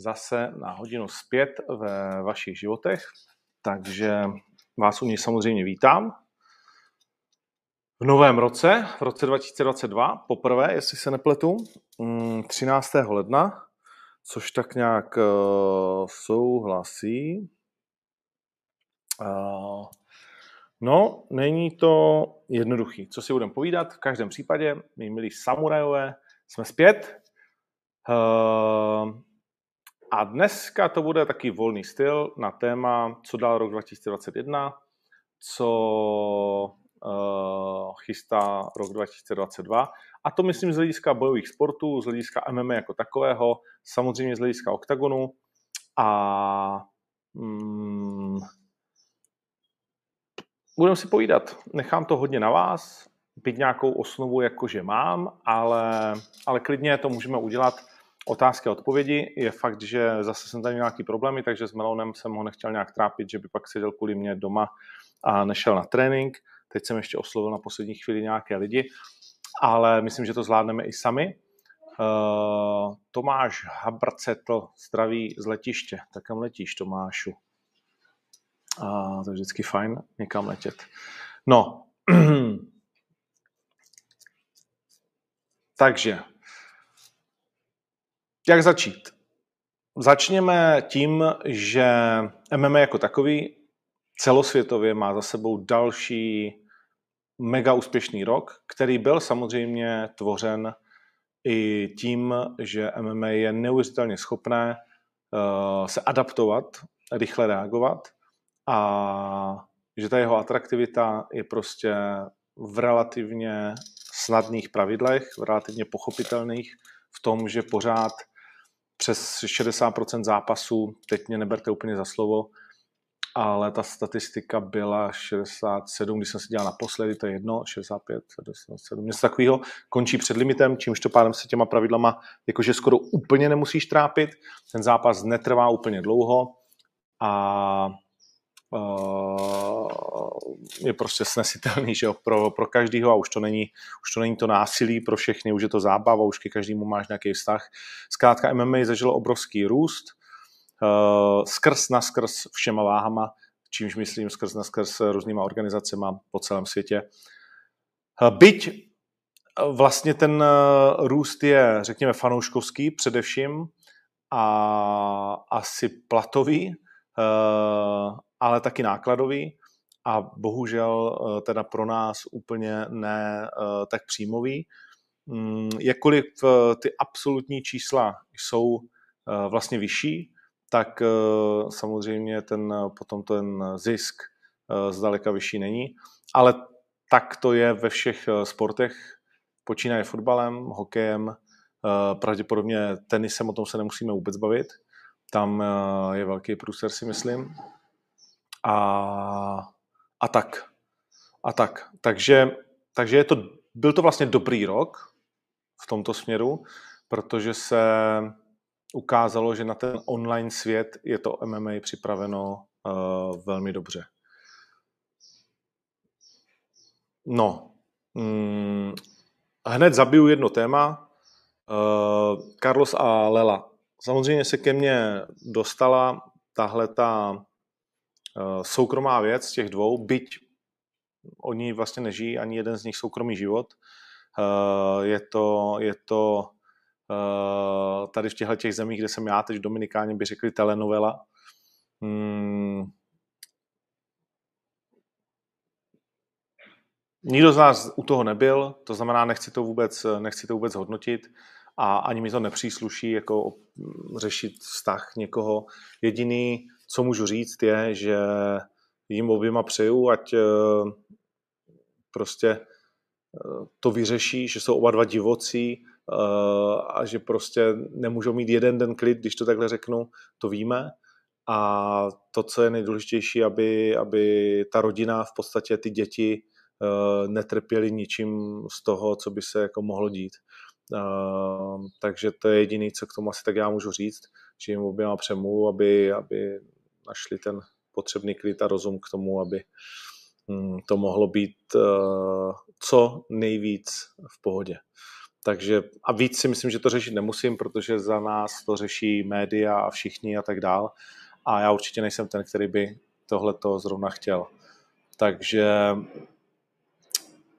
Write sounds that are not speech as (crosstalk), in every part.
zase na hodinu zpět ve vašich životech, takže vás u ní samozřejmě vítám. V novém roce, v roce 2022, poprvé, jestli se nepletu, 13. Mm, ledna, což tak nějak uh, souhlasí. Uh, no, není to jednoduchý. Co si budeme povídat? V každém případě, my milí samurajové, jsme zpět. A dneska to bude taky volný styl na téma, co dál rok 2021, co uh, chystá rok 2022. A to myslím z hlediska bojových sportů, z hlediska MMA jako takového, samozřejmě z hlediska oktagonu a mm, budeme si povídat. Nechám to hodně na vás, byť nějakou osnovu jakože mám, ale, ale klidně to můžeme udělat otázky a odpovědi. Je fakt, že zase jsem tady měl nějaký problémy, takže s Melonem jsem ho nechtěl nějak trápit, že by pak seděl kvůli mě doma a nešel na trénink. Teď jsem ještě oslovil na poslední chvíli nějaké lidi, ale myslím, že to zvládneme i sami. Uh, Tomáš Habrcetl, zdraví z letiště. Tak kam letíš, Tomášu? Uh, to je vždycky fajn někam letět. No, (clears throat) takže jak začít? Začněme tím, že MMA jako takový celosvětově má za sebou další mega úspěšný rok, který byl samozřejmě tvořen i tím, že MMA je neuvěřitelně schopné uh, se adaptovat, rychle reagovat a že ta jeho atraktivita je prostě v relativně snadných pravidlech, v relativně pochopitelných, v tom, že pořád přes 60% zápasů, teď mě neberte úplně za slovo, ale ta statistika byla 67, když jsem si dělal naposledy, to je jedno, 65, 67, něco takového, končí před limitem, čímž to pádem se těma pravidlama jakože skoro úplně nemusíš trápit, ten zápas netrvá úplně dlouho a je prostě snesitelný že jo, pro, pro každýho a už to, není, už to není to násilí pro všechny, už je to zábava, už ke každému máš nějaký vztah. Zkrátka MMA zažilo obrovský růst, uh, skrz na skrz všema váhama, čímž myslím skrz na skrz různýma organizacemi po celém světě. Uh, byť vlastně ten růst je, řekněme, fanouškovský především a asi platový, ale taky nákladový a bohužel eh, teda pro nás úplně ne eh, tak příjmový. Mm, jakkoliv eh, ty absolutní čísla jsou vlastně vyšší, tak samozřejmě ten, potom ten zisk zdaleka vyšší není. Ale tak to je ve všech sportech, počínaje fotbalem, hokejem, pravděpodobně tenisem, o tom se nemusíme vůbec bavit. Tam je velký průser, si myslím. A a tak. A tak. Takže, takže je to, byl to vlastně dobrý rok v tomto směru, protože se ukázalo, že na ten online svět je to MMA připraveno uh, velmi dobře. No, mm, hned zabiju jedno téma. Uh, Carlos a Lela. Samozřejmě se ke mně dostala tahle ta soukromá věc těch dvou, byť oni vlastně nežijí ani jeden z nich soukromý život. Eh, je to, je to eh, tady v těchto těch zemích, kde jsem já teď v Dominikáně, by řekli telenovela. Hmm. Nikdo z nás u toho nebyl, to znamená, nechci to vůbec, nechci to vůbec hodnotit a ani mi to nepřísluší jako řešit vztah někoho. Jediný, co můžu říct, je, že jim oběma přeju, ať eh, prostě eh, to vyřeší, že jsou oba dva divocí eh, a že prostě nemůžou mít jeden den klid, když to takhle řeknu, to víme. a to, co je nejdůležitější, aby, aby ta rodina, v podstatě ty děti netrpěli ničím z toho, co by se jako mohlo dít. Takže to je jediné, co k tomu asi tak já můžu říct, že jim oběma přemů, aby, aby našli ten potřebný klid a rozum k tomu, aby hm, to mohlo být uh, co nejvíc v pohodě. Takže a víc si myslím, že to řešit nemusím, protože za nás to řeší média a všichni a tak dál. A já určitě nejsem ten, který by tohle to zrovna chtěl. Takže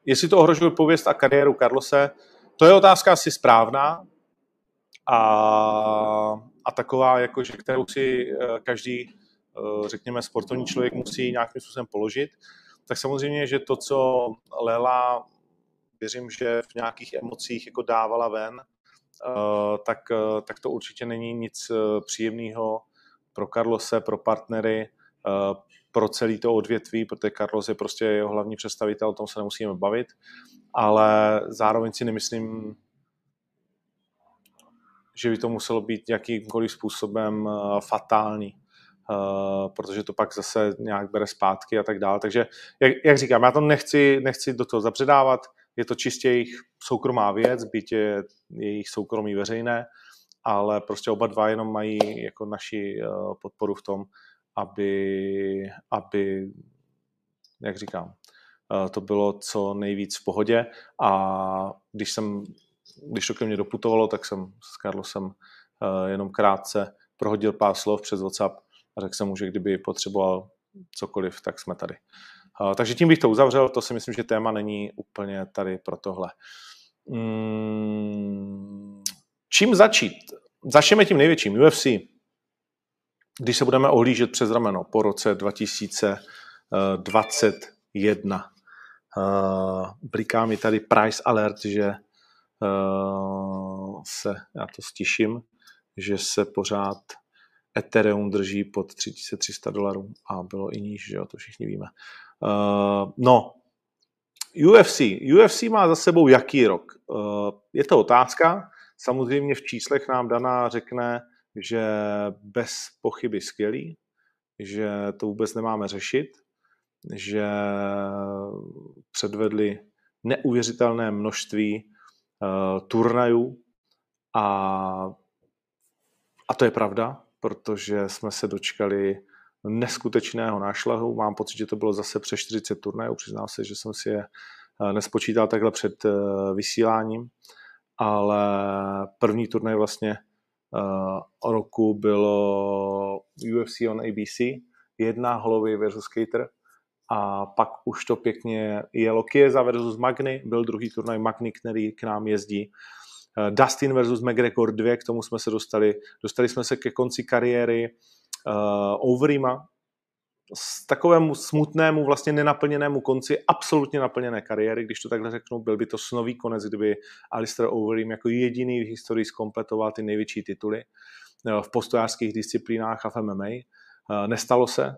jestli to ohrožuje pověst a kariéru Carlose, to je otázka asi správná a, a taková, jako, že kterou si eh, každý, eh, řekněme, sportovní člověk musí nějakým způsobem položit. Tak samozřejmě, že to, co Lela věřím, že v nějakých emocích jako dávala ven, eh, tak, eh, tak to určitě není nic eh, příjemného pro Carlose, pro partnery, pro celý to odvětví, protože Carlos je prostě jeho hlavní představitel, o tom se nemusíme bavit, ale zároveň si nemyslím, že by to muselo být jakýmkoliv způsobem fatální, protože to pak zase nějak bere zpátky a tak dále. Takže, jak, jak říkám, já to nechci, nechci do toho zapředávat, je to čistě jejich soukromá věc, byť je jejich soukromí veřejné, ale prostě oba dva jenom mají jako naši eh, podporu v tom, aby, aby jak říkám, eh, to bylo co nejvíc v pohodě. A když jsem, když to ke mně doputovalo, tak jsem s Carlosem eh, jenom krátce prohodil pár slov přes WhatsApp a řekl jsem mu, že kdyby potřeboval cokoliv, tak jsme tady. Takže tím bych to uzavřel, to si myslím, že téma není úplně tady pro tohle. Hmm, čím začít? Začneme tím největším, UFC. Když se budeme ohlížet přes rameno po roce 2021. Bliká mi tady price alert, že se, já to stiším, že se pořád Ethereum drží pod 3300 dolarů a bylo i níž, že jo, to všichni víme. Uh, no, UFC. UFC má za sebou jaký rok? Uh, je to otázka. Samozřejmě v číslech nám Dana řekne, že bez pochyby skvělý, že to vůbec nemáme řešit, že předvedli neuvěřitelné množství uh, turnajů a, a to je pravda, protože jsme se dočkali neskutečného nášlahu. Mám pocit, že to bylo zase přes 40 turnajů. Přiznám se, že jsem si je eh, nespočítal takhle před eh, vysíláním, ale první turnaj vlastně uh, roku bylo UFC on ABC, jedna Holloway versus Skater a pak už to pěkně jelo Kieza versus Magny, byl druhý turnaj Magny, který k nám jezdí. Dustin versus McGregor 2, k tomu jsme se dostali. Dostali jsme se ke konci kariéry uh, Overima, s takovému smutnému, vlastně nenaplněnému konci absolutně naplněné kariéry, když to takhle řeknu, byl by to snový konec, kdyby Alistair Overeem jako jediný v historii zkompletoval ty největší tituly uh, v postojářských disciplínách a v MMA. Nestalo se.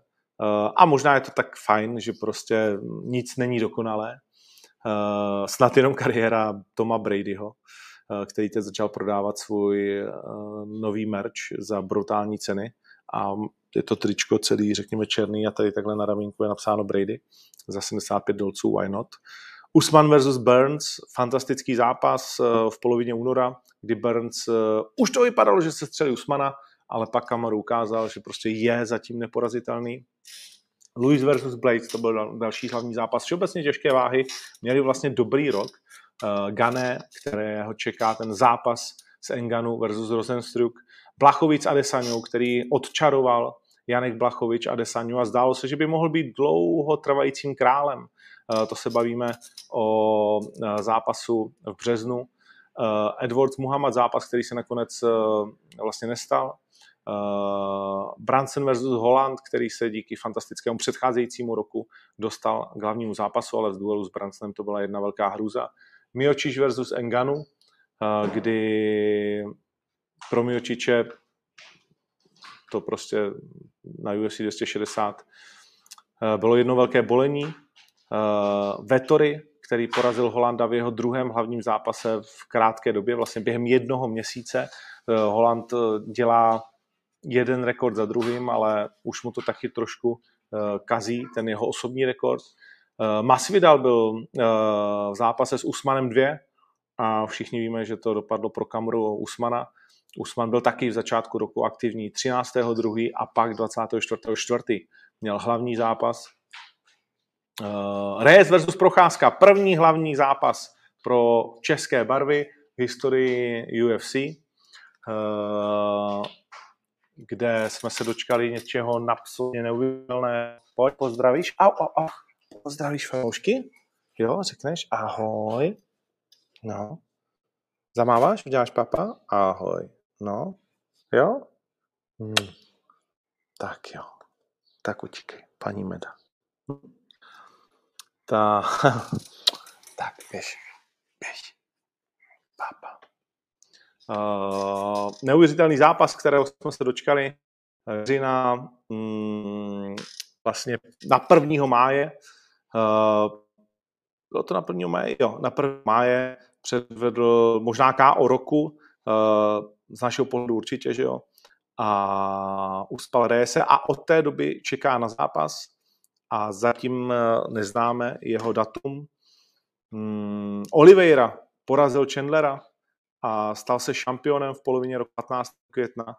A možná je to tak fajn, že prostě nic není dokonalé. Snad jenom kariéra Toma Bradyho, který teď začal prodávat svůj uh, nový merch za brutální ceny a je to tričko celý, řekněme, černý a tady takhle na ramínku je napsáno Brady za 75 dolců, why not. Usman versus Burns, fantastický zápas eh, v polovině února, kdy Burns, eh, už to vypadalo, že se střelí Usmana, ale pak Kamaru ukázal, že prostě je zatím neporazitelný. Louis versus Blades, to byl další hlavní zápas. Všeobecně těžké váhy měli vlastně dobrý rok. Uh, Gane, kterého čeká ten zápas s Enganu versus Rosenstruck. Blachovic Adesanu, který odčaroval Janek Blachovič Adesanu a zdálo se, že by mohl být dlouhotrvajícím králem. Eh, to se bavíme o eh, zápasu v březnu. Edwards Muhammad zápas, který se nakonec vlastně nestal. Branson versus Holland, který se díky fantastickému předcházejícímu roku dostal k hlavnímu zápasu, ale v duelu s Bransonem to byla jedna velká hruza. Miočiš versus Enganu, kdy pro Miočiče to prostě na UFC 260 eh, bylo jedno velké bolení. Vettori, který porazil Holanda v jeho druhém hlavním zápase v krátké době, vlastně během jednoho měsíce. Holand dělá jeden rekord za druhým, ale už mu to taky trošku kazí, ten jeho osobní rekord. Masvidal byl v zápase s Usmanem 2 a všichni víme, že to dopadlo pro kameru Usmana. Usman byl taky v začátku roku aktivní 13.2. a pak 24.4. měl hlavní zápas. Reyes versus Procházka, první hlavní zápas pro české barvy v historii UFC, eh, kde jsme se dočkali něčeho napsutně neuvěřitelné. Pojď, pozdravíš. Au, au, au. Pozdravíš fanoušky? Jo, řekneš ahoj. No. Zamáváš? Uděláš papa? Ahoj. No. Jo? Hmm. Tak jo. Tak utíkej, paní Meda. Ta... (laughs) tak, běž. Běž. Papa. Uh, neuvěřitelný zápas, kterého jsme se dočkali. Října mm, vlastně na 1. máje. Uh, bylo to na 1. máje? Jo, na 1. máje předvedl možná KO roku, uh, z našeho pohledu určitě, že jo, a uspal Reyese a od té doby čeká na zápas a zatím neznáme jeho datum. Hmm, Oliveira porazil Chandlera a stal se šampionem v polovině roku 15. května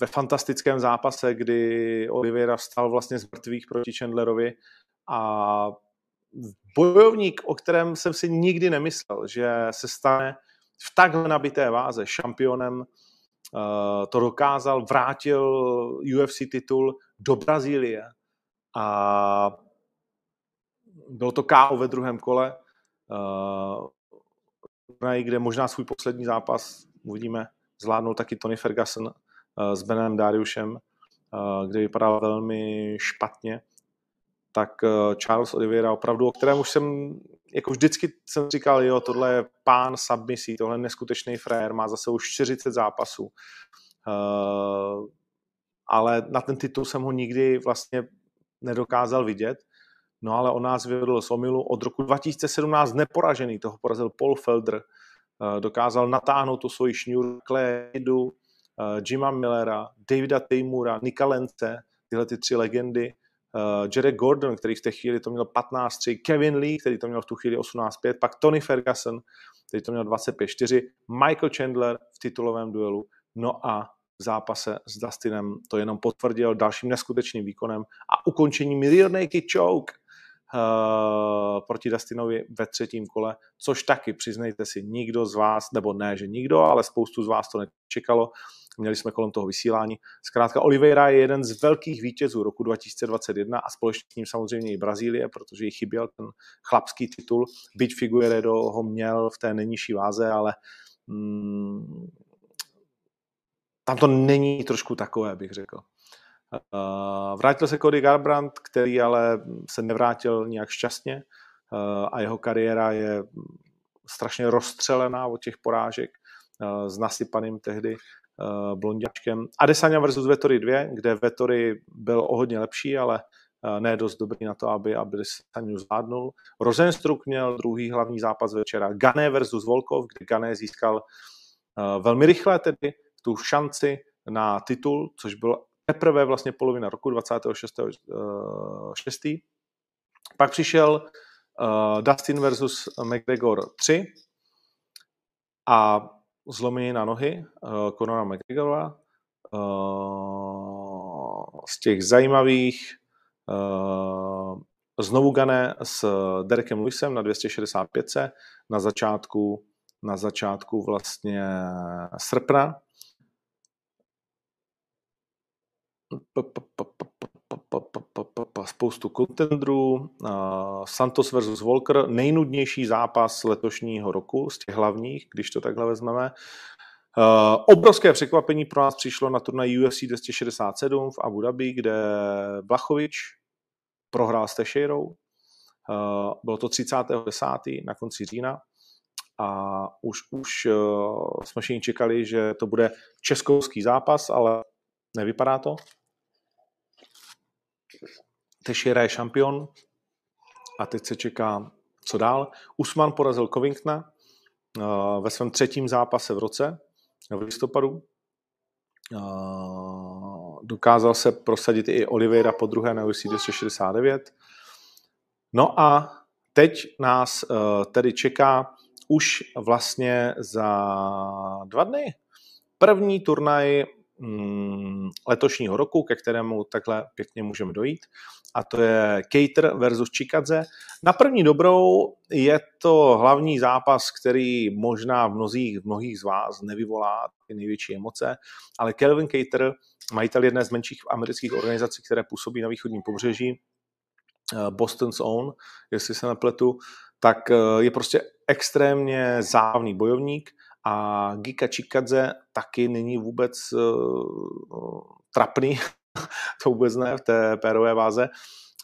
ve fantastickém zápase, kdy Oliveira vstal vlastně z mrtvých proti Chandlerovi a bojovník, o kterém jsem si nikdy nemyslel, že se stane v takhle nabité váze šampionem, uh, to dokázal, vrátil UFC titul do Brazílie a bylo to KO ve druhém kole, uh, kde možná svůj poslední zápas uvidíme, zvládnul taky Tony Ferguson s Benem Dariušem, uh, kde vypadal velmi špatně, tak uh, Charles Oliveira opravdu, o kterém už jsem, jako vždycky jsem říkal, jo, tohle je pán submisí, tohle je neskutečný frajer, má zase už 40 zápasů, ale na ten titul jsem ho nikdy vlastně nedokázal vidět No ale on nás vyvedl z omilu. Od roku 2017 neporažený, toho porazil Paul Felder. Eh, dokázal natáhnout tu svoji šňůru Kleidu, eh, Jima Millera, Davida Taymura, Nika Lence, tyhle ty tři legendy. Uh, Jared Gordon, který v té chvíli to měl 15-3, Kevin Lee, který to měl v tu chvíli 18-5, pak Tony Ferguson, který to měl 25-4, Michael Chandler v titulovém duelu, no a v zápase s Dustinem to jenom potvrdil dalším neskutečným výkonem a ukončení Rear Naked Choke uh, proti Dustinovi ve třetím kole, což taky, přiznejte si, nikdo z vás, nebo ne, že nikdo, ale spoustu z vás to nečekalo, měli jsme kolem toho vysílání. Zkrátka Oliveira je jeden z velkých vítězů roku 2021 a společně s ním samozřejmě i Brazílie, protože jí chyběl ten chlapský titul. Byť Figueredo ho měl v té nejnižší váze, ale mm, tam to není trošku takové, bych řekl. Eh, vrátil se Cody Garbrandt, který ale se nevrátil nějak šťastně eh, a jeho kariéra je strašně rozstřelená od těch porážek eh, s nasypaným tehdy blondiačkem. Adesanya versus Vettori 2, kde Vettori byl o hodně lepší, ale ne dost dobrý na to, aby, Adesanya zvládnul. Rosenstruck měl druhý hlavní zápas večera. Gané versus Volkov, kde Gané získal velmi rychle tedy tu šanci na titul, což byl teprve vlastně polovina roku 26. Eh, Pak přišel uh, Dustin versus McGregor 3 a zlomení na nohy uh, Conora McGregora. Uh, z těch zajímavých uh, znovu Gané s Derekem Lewisem na 265 na začátku, na začátku vlastně srpna spoustu kontendrů. Santos versus Volker, nejnudnější zápas letošního roku z těch hlavních, když to takhle vezmeme. Obrovské překvapení pro nás přišlo na turnaj UFC 267 v Abu Dhabi, kde Blachovič prohrál s Teixeirou. Bylo to 30.10. na konci října a už, už jsme všichni čekali, že to bude českouský zápas, ale nevypadá to. Teixeira je šampion a teď se čeká, co dál. Usman porazil Covingtona uh, ve svém třetím zápase v roce v listopadu Uh, dokázal se prosadit i Oliveira po druhé na UFC 269. No a teď nás uh, tedy čeká už vlastně za dva dny první turnaj letošního roku, ke kterému takhle pěkně můžeme dojít. A to je Cater versus Chikadze. Na první dobrou je to hlavní zápas, který možná v mnozích, v mnohých z vás nevyvolá ty největší emoce, ale Kelvin Cater, majitel jedné z menších amerických organizací, které působí na východním pobřeží, eh, Boston's Own, jestli se nepletu, tak eh, je prostě extrémně zábavný bojovník a Gika Chikadze taky není vůbec uh, trapný, (laughs) to vůbec ne v té pérové váze.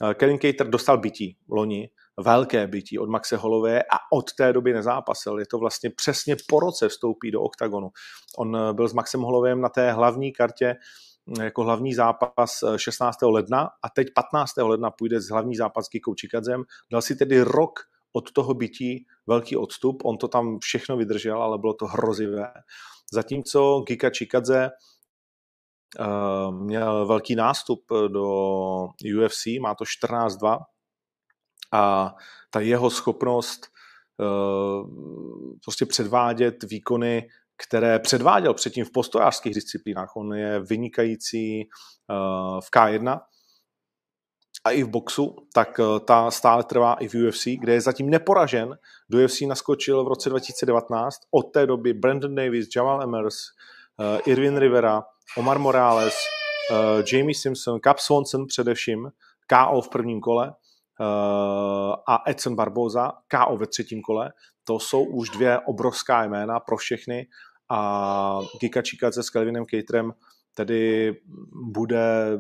Uh, Kevin Cater dostal bytí loni, velké bytí od Maxe Holové a od té doby nezápasil. Je to vlastně přesně po roce vstoupí do oktagonu. On byl s Maxem Holovém na té hlavní kartě jako hlavní zápas 16. ledna a teď 15. ledna půjde z hlavní zápas s Gikou Čikadzem. Dal si tedy rok od toho bytí velký odstup, on to tam všechno vydržel, ale bylo to hrozivé. Zatímco Gika Chikadze uh, měl velký nástup do UFC, má to 14-2 a ta jeho schopnost uh, prostě předvádět výkony, které předváděl předtím v postojářských disciplínách. On je vynikající uh, v K1, a i v boxu, tak eh, ta stále trvá i v UFC, kde je zatím neporažen. Do UFC naskočil v roce 2019, od té doby Brandon Davis, Jamal Emers, uh, Irvin Rivera, Omar Morales, uh, Jamie Simpson, Cap Swanson především, KO v prvním kole a Edson Barboza, KO ve třetím kole. To jsou už dvě obrovská jména pro všechny a Gika Chikadze s Kelvinem Caterem tedy bude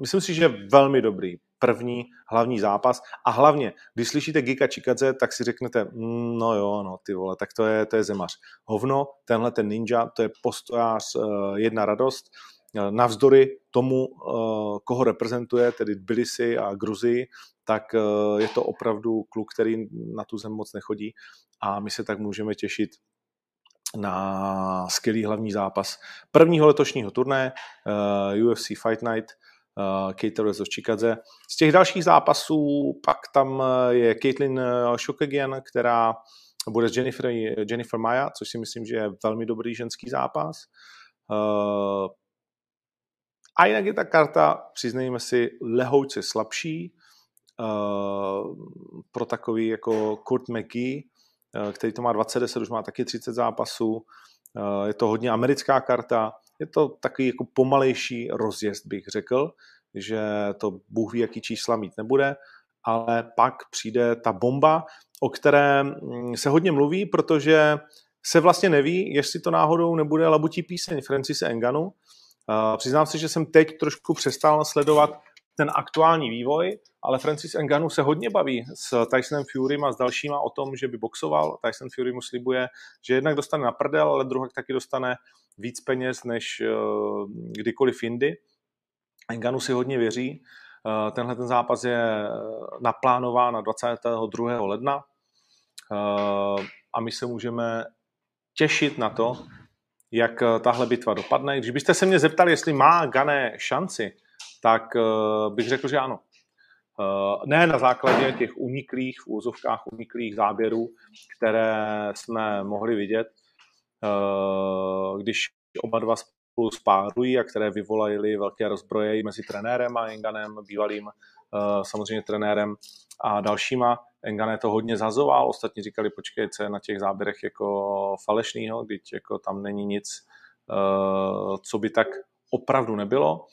myslím si, že velmi dobrý první hlavní zápas. A hlavně, když slyšíte Gika Chikadze, tak si řeknete, mm, no jo, no ty vole, tak to je, to je zemař. Hovno, tenhle ten ninja, to je postojář, uh, jedna radost, uh, navzdory tomu, uh, koho reprezentuje, tedy Tbilisi a Gruzii, tak je to opravdu kluk, který na tu zem moc nechodí. A my se tak můžeme těšit na skvělý hlavní zápas prvního letošního turné UFC Fight Night uh, Cater z Chikadze. Z těch dalších zápasů pak tam eh, je Caitlin eh, Shokegian, která bude s Jennifer, Jennifer Maya, což si myslím, že je velmi dobrý ženský zápas. A jinak je ta karta, přiznejme si, lehouce slabší pro takový jako Kurt McGee, který to má 20, už má taky 30 zápasů. Je to hodně americká karta, je to takový jako pomalejší rozjezd, bych řekl, že to Bůh ví, jaký čísla mít nebude, ale pak přijde ta bomba, o které mm, se hodně mluví, protože se vlastně neví, jestli to náhodou nebude labutí píseň Francise Enganu. Přiznám se, že jsem teď trošku přestal sledovat ten aktuální vývoj, ale Francis Enganu se hodně baví s Tysonem Furym a s dalšíma o tom, že by boxoval. Tyson Fury mu slibuje, že jednak dostane na prdel, ale druhak taky dostane víc peněz než eh, kdykoliv jindy. Enganu si hodně věří. Eh, tenhle ten zápas je eh, naplánován na 22. ledna a my se můžeme těšit na to, jak tahle bitva dopadne. Když byste se mě zeptali, jestli má Gané šanci, tak bych řekl, že ano. Ne na základě těch uniklých, v úzovkách uniklých záběrů, které jsme mohli vidět, když oba dva spolu spárují a které vyvolaly velké rozbroje mezi trenérem a Enganem, bývalým samozřejmě trenérem a dalšíma. Engane to hodně zazoval, ostatní říkali, počkej, co je na těch záběrech jako falešnýho, když jako tam není nic, co by tak opravdu nebylo.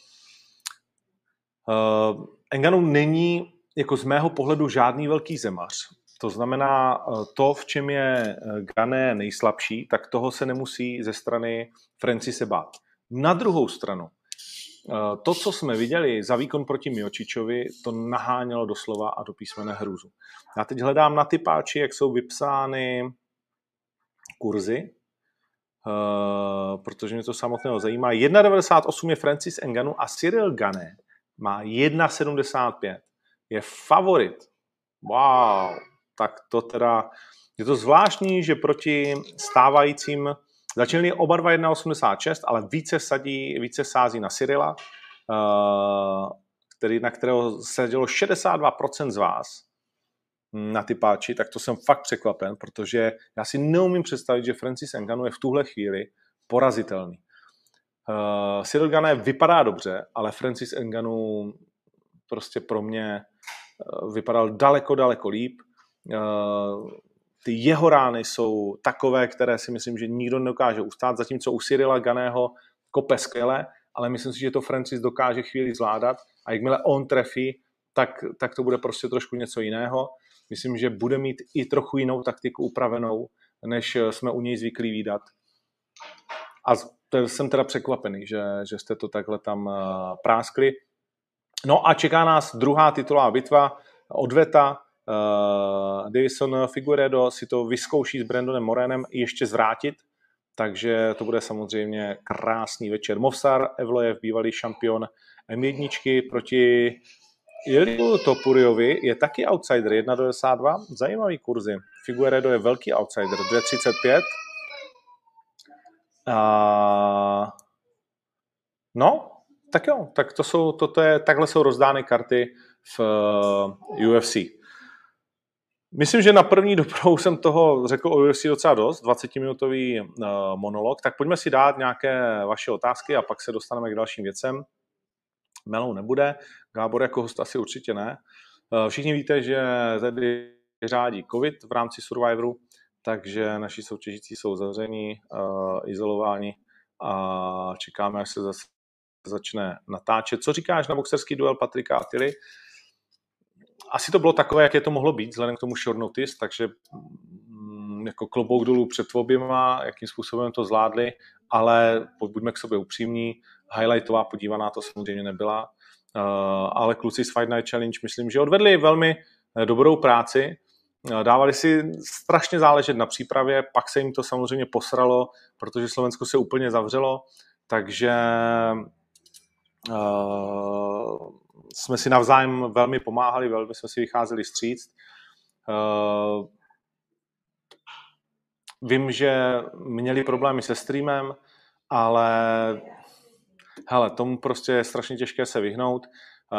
Enganu není jako z mého pohledu žádný velký zemař. To znamená, eh, to, v čem je eh, Gané nejslabší, tak toho se nemusí ze strany Francise bát. Na druhou stranu, eh, to, co jsme viděli za výkon proti Miočičovi, to nahánělo doslova a do písmene hrůzu. Já teď hledám na ty páči, jak jsou vypsány kurzy, protože mě to samotného zajímá. 1,98 je Francis Enganu a Cyril Gané má 1,75. Je favorit. Wow, tak to teda je to zvláštní, že proti stávajícím Začínali oba dva 1,86, ale více, sadí, více sází na Cyrila, uh, který, na kterého sedělo 62% z vás na ty páči, tak to jsem fakt překvapen, protože já si neumím představit, že Francis Ngannou je v tuhle chvíli porazitelný. Uh, Cyril Gane vypadá dobře, ale Francis Ngannou prostě pro mě uh, vypadal daleko, daleko líp. Uh, ty jeho rány jsou takové, které si myslím, že nikdo nedokáže ustát, zatímco u Cyrila Ganého kope skvěle, ale myslím si, že to Francis dokáže chvíli zvládat a jakmile on trefí, tak, tak to bude prostě trošku něco jiného. Myslím, že bude mít i trochu jinou taktiku upravenou, než jsme u něj zvyklí výdat. A jsem teda překvapený, že, že jste to takhle tam uh, práskli. No a čeká nás druhá titulová bitva, odveta. Uh, Davison Figueredo si to vyzkouší s Brandonem Morenem ještě zvrátit, takže to bude samozřejmě krásný večer. Movsar Evlojev, bývalý šampion M1 proti Iliu Topuriovi je taky outsider 1,92. Zajímavý kurzy. Figueredo je velký outsider 2,35. A... No, tak jo, tak to jsou, toto je, takhle jsou rozdány karty v uh, eh, UFC. Myslím, že na první dobrou jsem toho řekl o UFC docela dost, 20-minutový uh, monolog, tak pojďme si dát nějaké vaše otázky a pak se dostaneme k dalším věcem. Melou nebude, Gábor jako host asi určitě ne. Uh, všichni víte, že tady řádí COVID v rámci Survivoru, takže naši soutěžící jsou zavření, uh, izolováni a čekáme, až se zase začne natáčet. Co říkáš na boxerský duel Patrika a Tilly? Asi to bylo takové, jak je to mohlo být, vzhledem k tomu short notice, takže mm, jako klobouk dolů před oběma, jakým způsobem to zvládli, ale buďme k sobě upřímní, highlightová podívaná to samozřejmě nebyla, uh, ale kluci z Fight Night Challenge myslím, že odvedli velmi eh, dobrou práci, Dávali si strašně záležet na přípravě, pak se jim to samozřejmě posralo, protože Slovensko se úplně zavřelo, takže uh, jsme si navzájem velmi pomáhali, velmi jsme si vycházeli stříct. Uh, vím, že měli problémy se streamem, ale hele, tomu prostě je strašně těžké se vyhnout.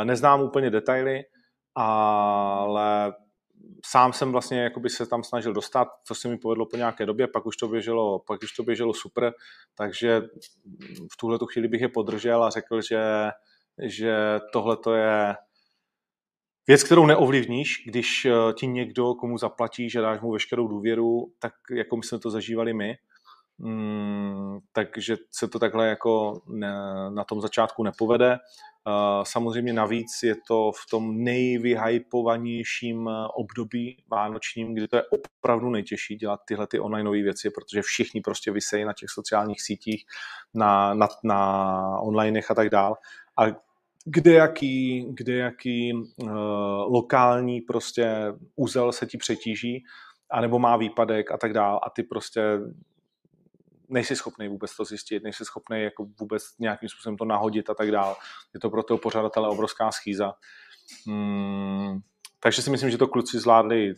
Neznám úplně detaily, ale sám jsem vlastně jakoby se tam snažil dostat, co se mi povedlo po nějaké době, pak už to běželo, pak už to běželo super, takže v tuhle tu chvíli bych je podržel a řekl, že, že tohle to je věc, kterou neovlivníš, když eh, ti někdo, komu zaplatí, že dáš mu veškerou důvěru, tak jako my jsme to zažívali my, Mm, takže se to takhle jako ne, na tom začátku nepovede. Samozřejmě navíc je to v tom nejvyhypovanějším eh, období vánočním, kdy to je opravdu nejtěžší dělat tyhle ty onlineové věci, protože všichni prostě vysejí na těch sociálních sítích, na, na, na onlinech a tak dál. A kde jaký, kde jaký uh, lokální prostě úzel se ti přetíží, anebo má výpadek a tak dál a ty prostě nejsi schopný vůbec to zjistit, nejsi schopný jako vůbec nějakým způsobem to nahodit a tak dál. Je to pro toho pořadatele obrovská schýza. Hmm, takže si myslím, že to kluci zvládli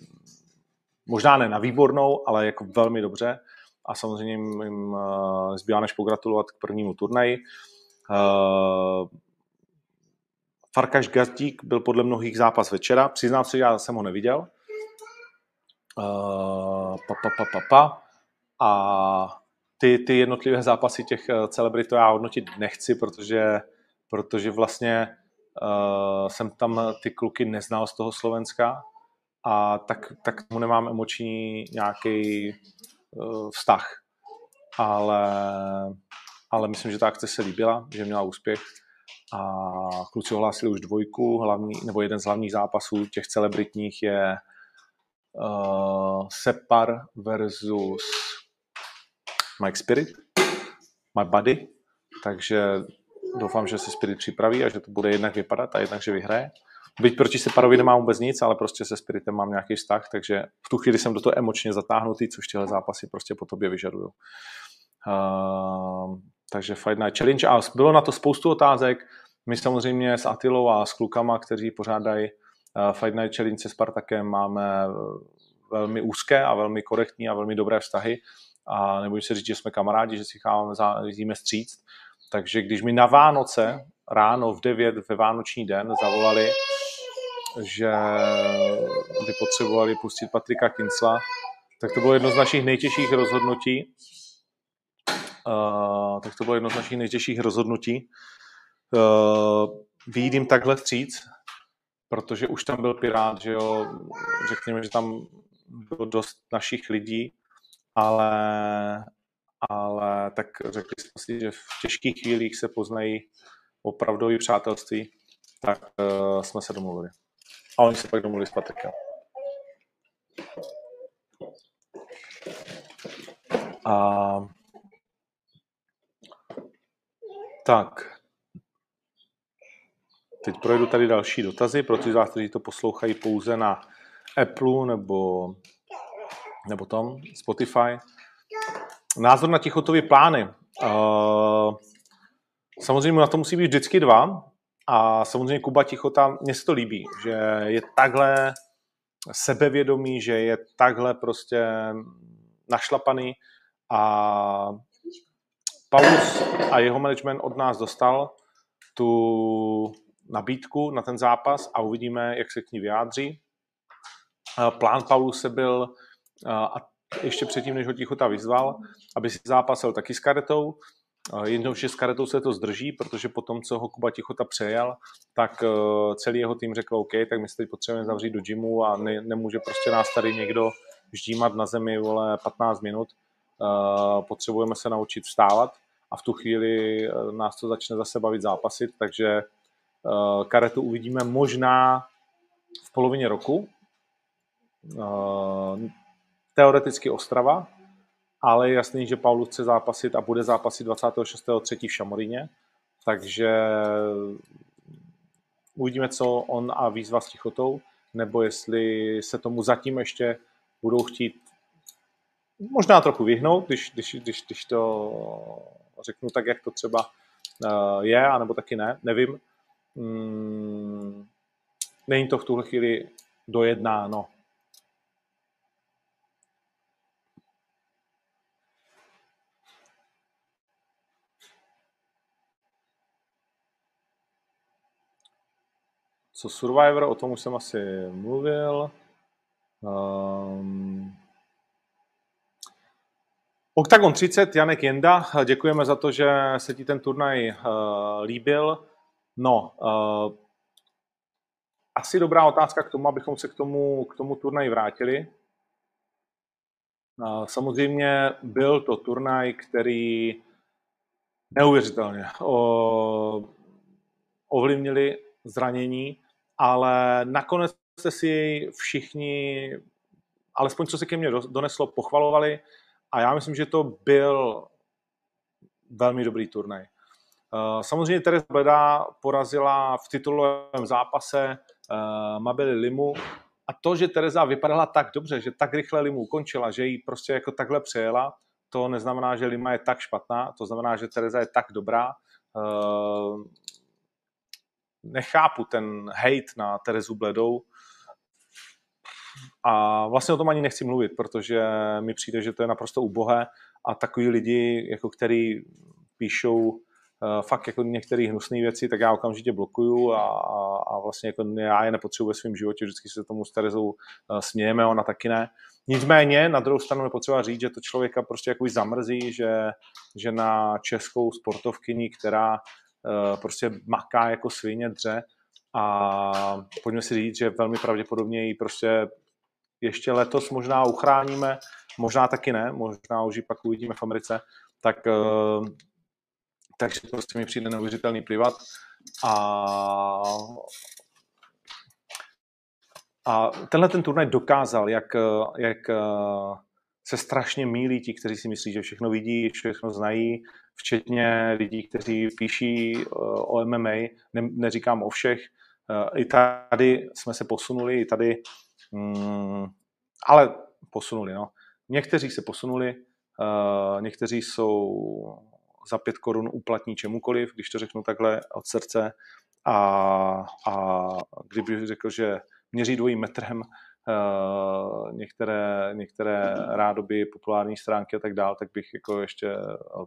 možná ne na výbornou, ale jako velmi dobře a samozřejmě jim, uh, zbývá než pogratulovat k prvnímu turnaji. Uh, Farkaš Gazdík byl podle mnohých zápas večera. Přiznám se, já jsem ho neviděl. Uh, pa, pa, pa, pa, pa. A ty, ty jednotlivé zápasy těch eh, celebrit to já hodnotit nechci, protože, protože vlastně uh, jsem tam ty kluky neznal z toho Slovenska a tak, tak tomu nemám emoční nějaký uh, vztah. Ale, ale myslím, že ta akce se líbila, že měla úspěch a kluci ohlásili už dvojku, hlavní, nebo jeden z hlavních zápasů těch celebritních je uh, Separ versus Mike Spirit, My Buddy, takže doufám, že se Spirit připraví a že to bude jednak vypadat a jednak, že vyhraje. Byť proti Separovi nemám vůbec nic, ale prostě se Spiritem mám nějaký vztah, takže v tu chvíli jsem do toho emočně zatáhnutý, což tyhle zápasy prostě po tobě vyžadují. Uh, takže Fight Night Challenge a bylo na to spoustu otázek. My samozřejmě s Atilou a s klukama, kteří pořádají uh, Fight Night Challenge se Spartakem, máme velmi úzké a velmi korektní a velmi dobré vztahy a nebojím se říct, že jsme kamarádi, že si cháváme, jezdíme stříct. Takže když mi na Vánoce ráno v 9 ve Vánoční den zavolali, že by potřebovali pustit Patrika Kincla, tak to bylo jedno z našich nejtěžších rozhodnutí. Uh, tak to bylo jedno z našich nejtěžších rozhodnutí. Uh, výjít jim takhle vstříc, protože už tam byl Pirát, že jo, řekněme, že tam bylo dost našich lidí, ale, ale tak řekli jsme si, že v těžkých chvílích se poznají opravdový přátelství, tak uh, jsme se domluvili. A oni se pak domluvili s Patrikem. A tak. Teď projdu tady další dotazy, protože vás, kteří to poslouchají pouze na Apple nebo, nebo tom, Spotify. Názor na Tichotovy plány. Uh, samozřejmě na to musí být vždycky dva. A samozřejmě Kuba Tichota, mně se to líbí, že je takhle sebevědomý, že je takhle prostě našlapaný a Paulus a jeho management od nás dostal tu nabídku na ten zápas a uvidíme, jak se k ní vyjádří. Plán Pauluse byl, a ještě předtím, než ho Tichota vyzval, aby si zápasil taky s karetou, že s karetou se to zdrží, protože po tom, co ho Kuba Tichota přejel, tak celý jeho tým řekl OK, tak my se teď potřebujeme zavřít do gymu a ne, nemůže prostě nás tady někdo ždímat na zemi vole 15 minut. Potřebujeme se naučit vstávat a v tu chvíli nás to začne zase bavit zápasit, takže karetu uvidíme možná v polovině roku. Teoreticky Ostrava, ale je jasný, že Paulus chce zápasit a bude zápasit 26.3. v Šamoríně, takže uvidíme, co on a výzva s Tichotou, nebo jestli se tomu zatím ještě budou chtít možná trochu vyhnout, když, když, když, když to řeknu tak, jak to třeba eh, je, anebo taky ne, nevím mm, není to v tuhle chvíli dojednáno. Co Survivor, o tom už jsem asi mluvil. Um, Octagon 30, Janek Jenda, děkujeme za to, že se ti ten turnaj uh, líbil. No, uh, asi dobrá otázka k tomu, abychom se k tomu, k tomu turnaji vrátili. Uh, samozřejmě byl to turnaj, který neuvěřitelně uh, ovlivnili zranění, ale nakonec jste si všichni, alespoň co se ke mně doneslo, pochvalovali a já myslím, že to byl velmi dobrý turnaj. Eh, samozřejmě Teresa Bleda porazila v titulovém zápase uh, Mabeli Limu a to, že Teresa vypadala tak dobře, že tak rychle Limu ukončila, že ji prostě jako takhle přejela, to neznamená, že Lima je tak špatná, to znamená, že Teresa je tak dobrá. Nechápu ten hate na Terezu Bledou a vlastně o tom ani nechci mluvit, protože mi přijde, že to je naprosto ubohé a takový lidi, jako který píšou uh, fakt jako některé hnusné věci, tak já okamžitě blokuju a, a, a vlastně jako já je nepotřebuji ve svém životě, vždycky se tomu s Terezou uh, smějeme, ona taky ne. Nicméně, na druhou stranu je potřeba říct, že to člověka prostě jako zamrzí, že, že na českou sportovkyni, která prostě maká jako svině dře a pojďme si říct, že velmi pravděpodobně ji prostě ještě letos možná uchráníme, možná taky ne, možná už ji pak uvidíme v Americe, tak uh, takže prostě mi přijde neuvěřitelný plivat. A, a tenhle ten turnaj dokázal, jak, jak se strašně mílí ti, kteří si myslí, že všechno vidí, všechno znají, včetně lidí, kteří píší eh, o MMA, ne, neříkám o všech. Eh, I tady jsme se posunuli, i tady, mm, ale posunuli, no. Někteří se posunuli, uh, někteří jsou za pět korun uplatní čemukoliv, když to řeknu takhle od srdce. A, a kdyby řekl, že měří dvojím metrem, některé, některé rádoby populární stránky a tak dále, tak bych jako ještě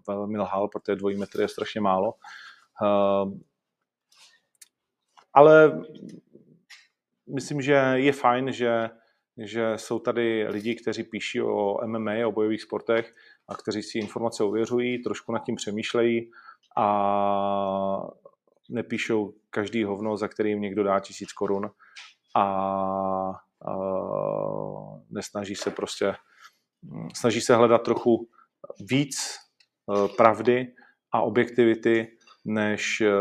velmi lhal, protože dvojí metr je strašně málo. Uh, ale myslím, že je fajn, že, že jsou tady lidi, kteří píší o MMA, o bojových sportech a kteří si informace ověřují, trošku nad tím přemýšlejí a nepíšou každý hovno, za kterým někdo dá tisíc korun a nesnaží se prostě, snaží se hledat trochu víc e, pravdy a objektivity, než, e,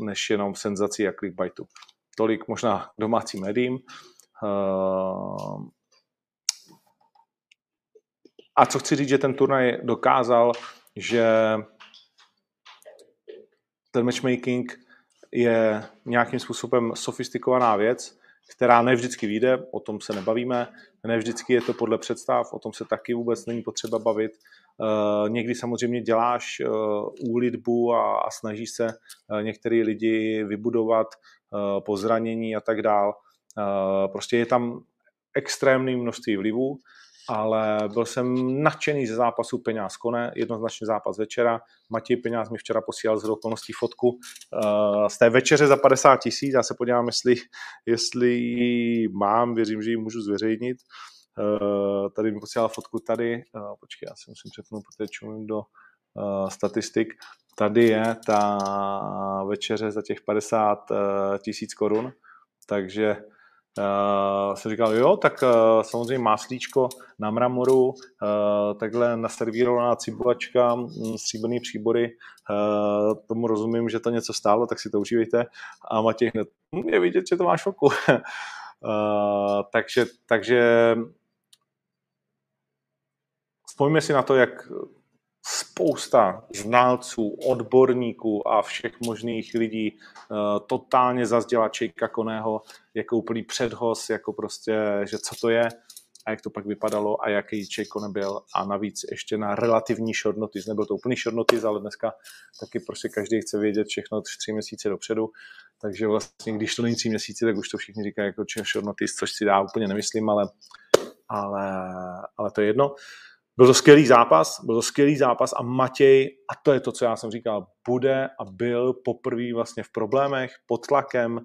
než jenom senzací a clickbaitu. Tolik možná domácí médiím. E, a co chci říct, že ten turnaj dokázal, že ten matchmaking je nějakým způsobem sofistikovaná věc, která ne vždycky vyjde, o tom se nebavíme, ne vždycky je to podle představ, o tom se taky vůbec není potřeba bavit. Uh, někdy samozřejmě děláš uh, úlitbu a, a snažíš se uh, některý lidi vybudovat uh, po zranění a tak dál. Prostě je tam extrémní množství vlivů ale byl jsem nadšený ze zápasu Peňáz Kone, jednoznačně zápas večera. Matěj Peňáz mi včera posílal z okolností fotku uh, z té večeře za 50 tisíc. Já se podívám, jestli, jestli ji mám, věřím, že ji můžu zveřejnit. Uh, tady mi posílal fotku tady, uh, počkej, já si musím přepnout, protože čumím do statistik. Tady je ta večeře za těch 50 tisíc korun, takže Uh, jsem říkal, jo, tak uh, samozřejmě máslíčko na mramoru, uh, takhle naservírovaná cibulačka, mm, stříbrný příbory, uh, tomu rozumím, že to něco stálo, tak si to užívejte. A Matěj hned, hm, je vidět, že to máš oku. uh, (laughs) takže, takže vzpomeňme si na to, jak spousta znalců, odborníků a všech možných lidí uh, totálně zazděla Čejka Koného jako úplný předhoz, jako prostě, že co to je a jak to pak vypadalo a jaký Čejko nebyl a navíc ještě na relativní notice. Nebyl to úplný short notice, ale dneska taky prostě každý chce vědět všechno tři měsíce dopředu, takže vlastně když to není tři měsíce, tak už to všichni říkají jako short notice, což si dá úplně nemyslím, ale, ale, ale to je jedno. Uh, byl to skvělý zápas, byl to skvělý zápas a Matěj, a to je to, co já jsem říkal, bude a byl poprvé vlastně v problémech, pod tlakem,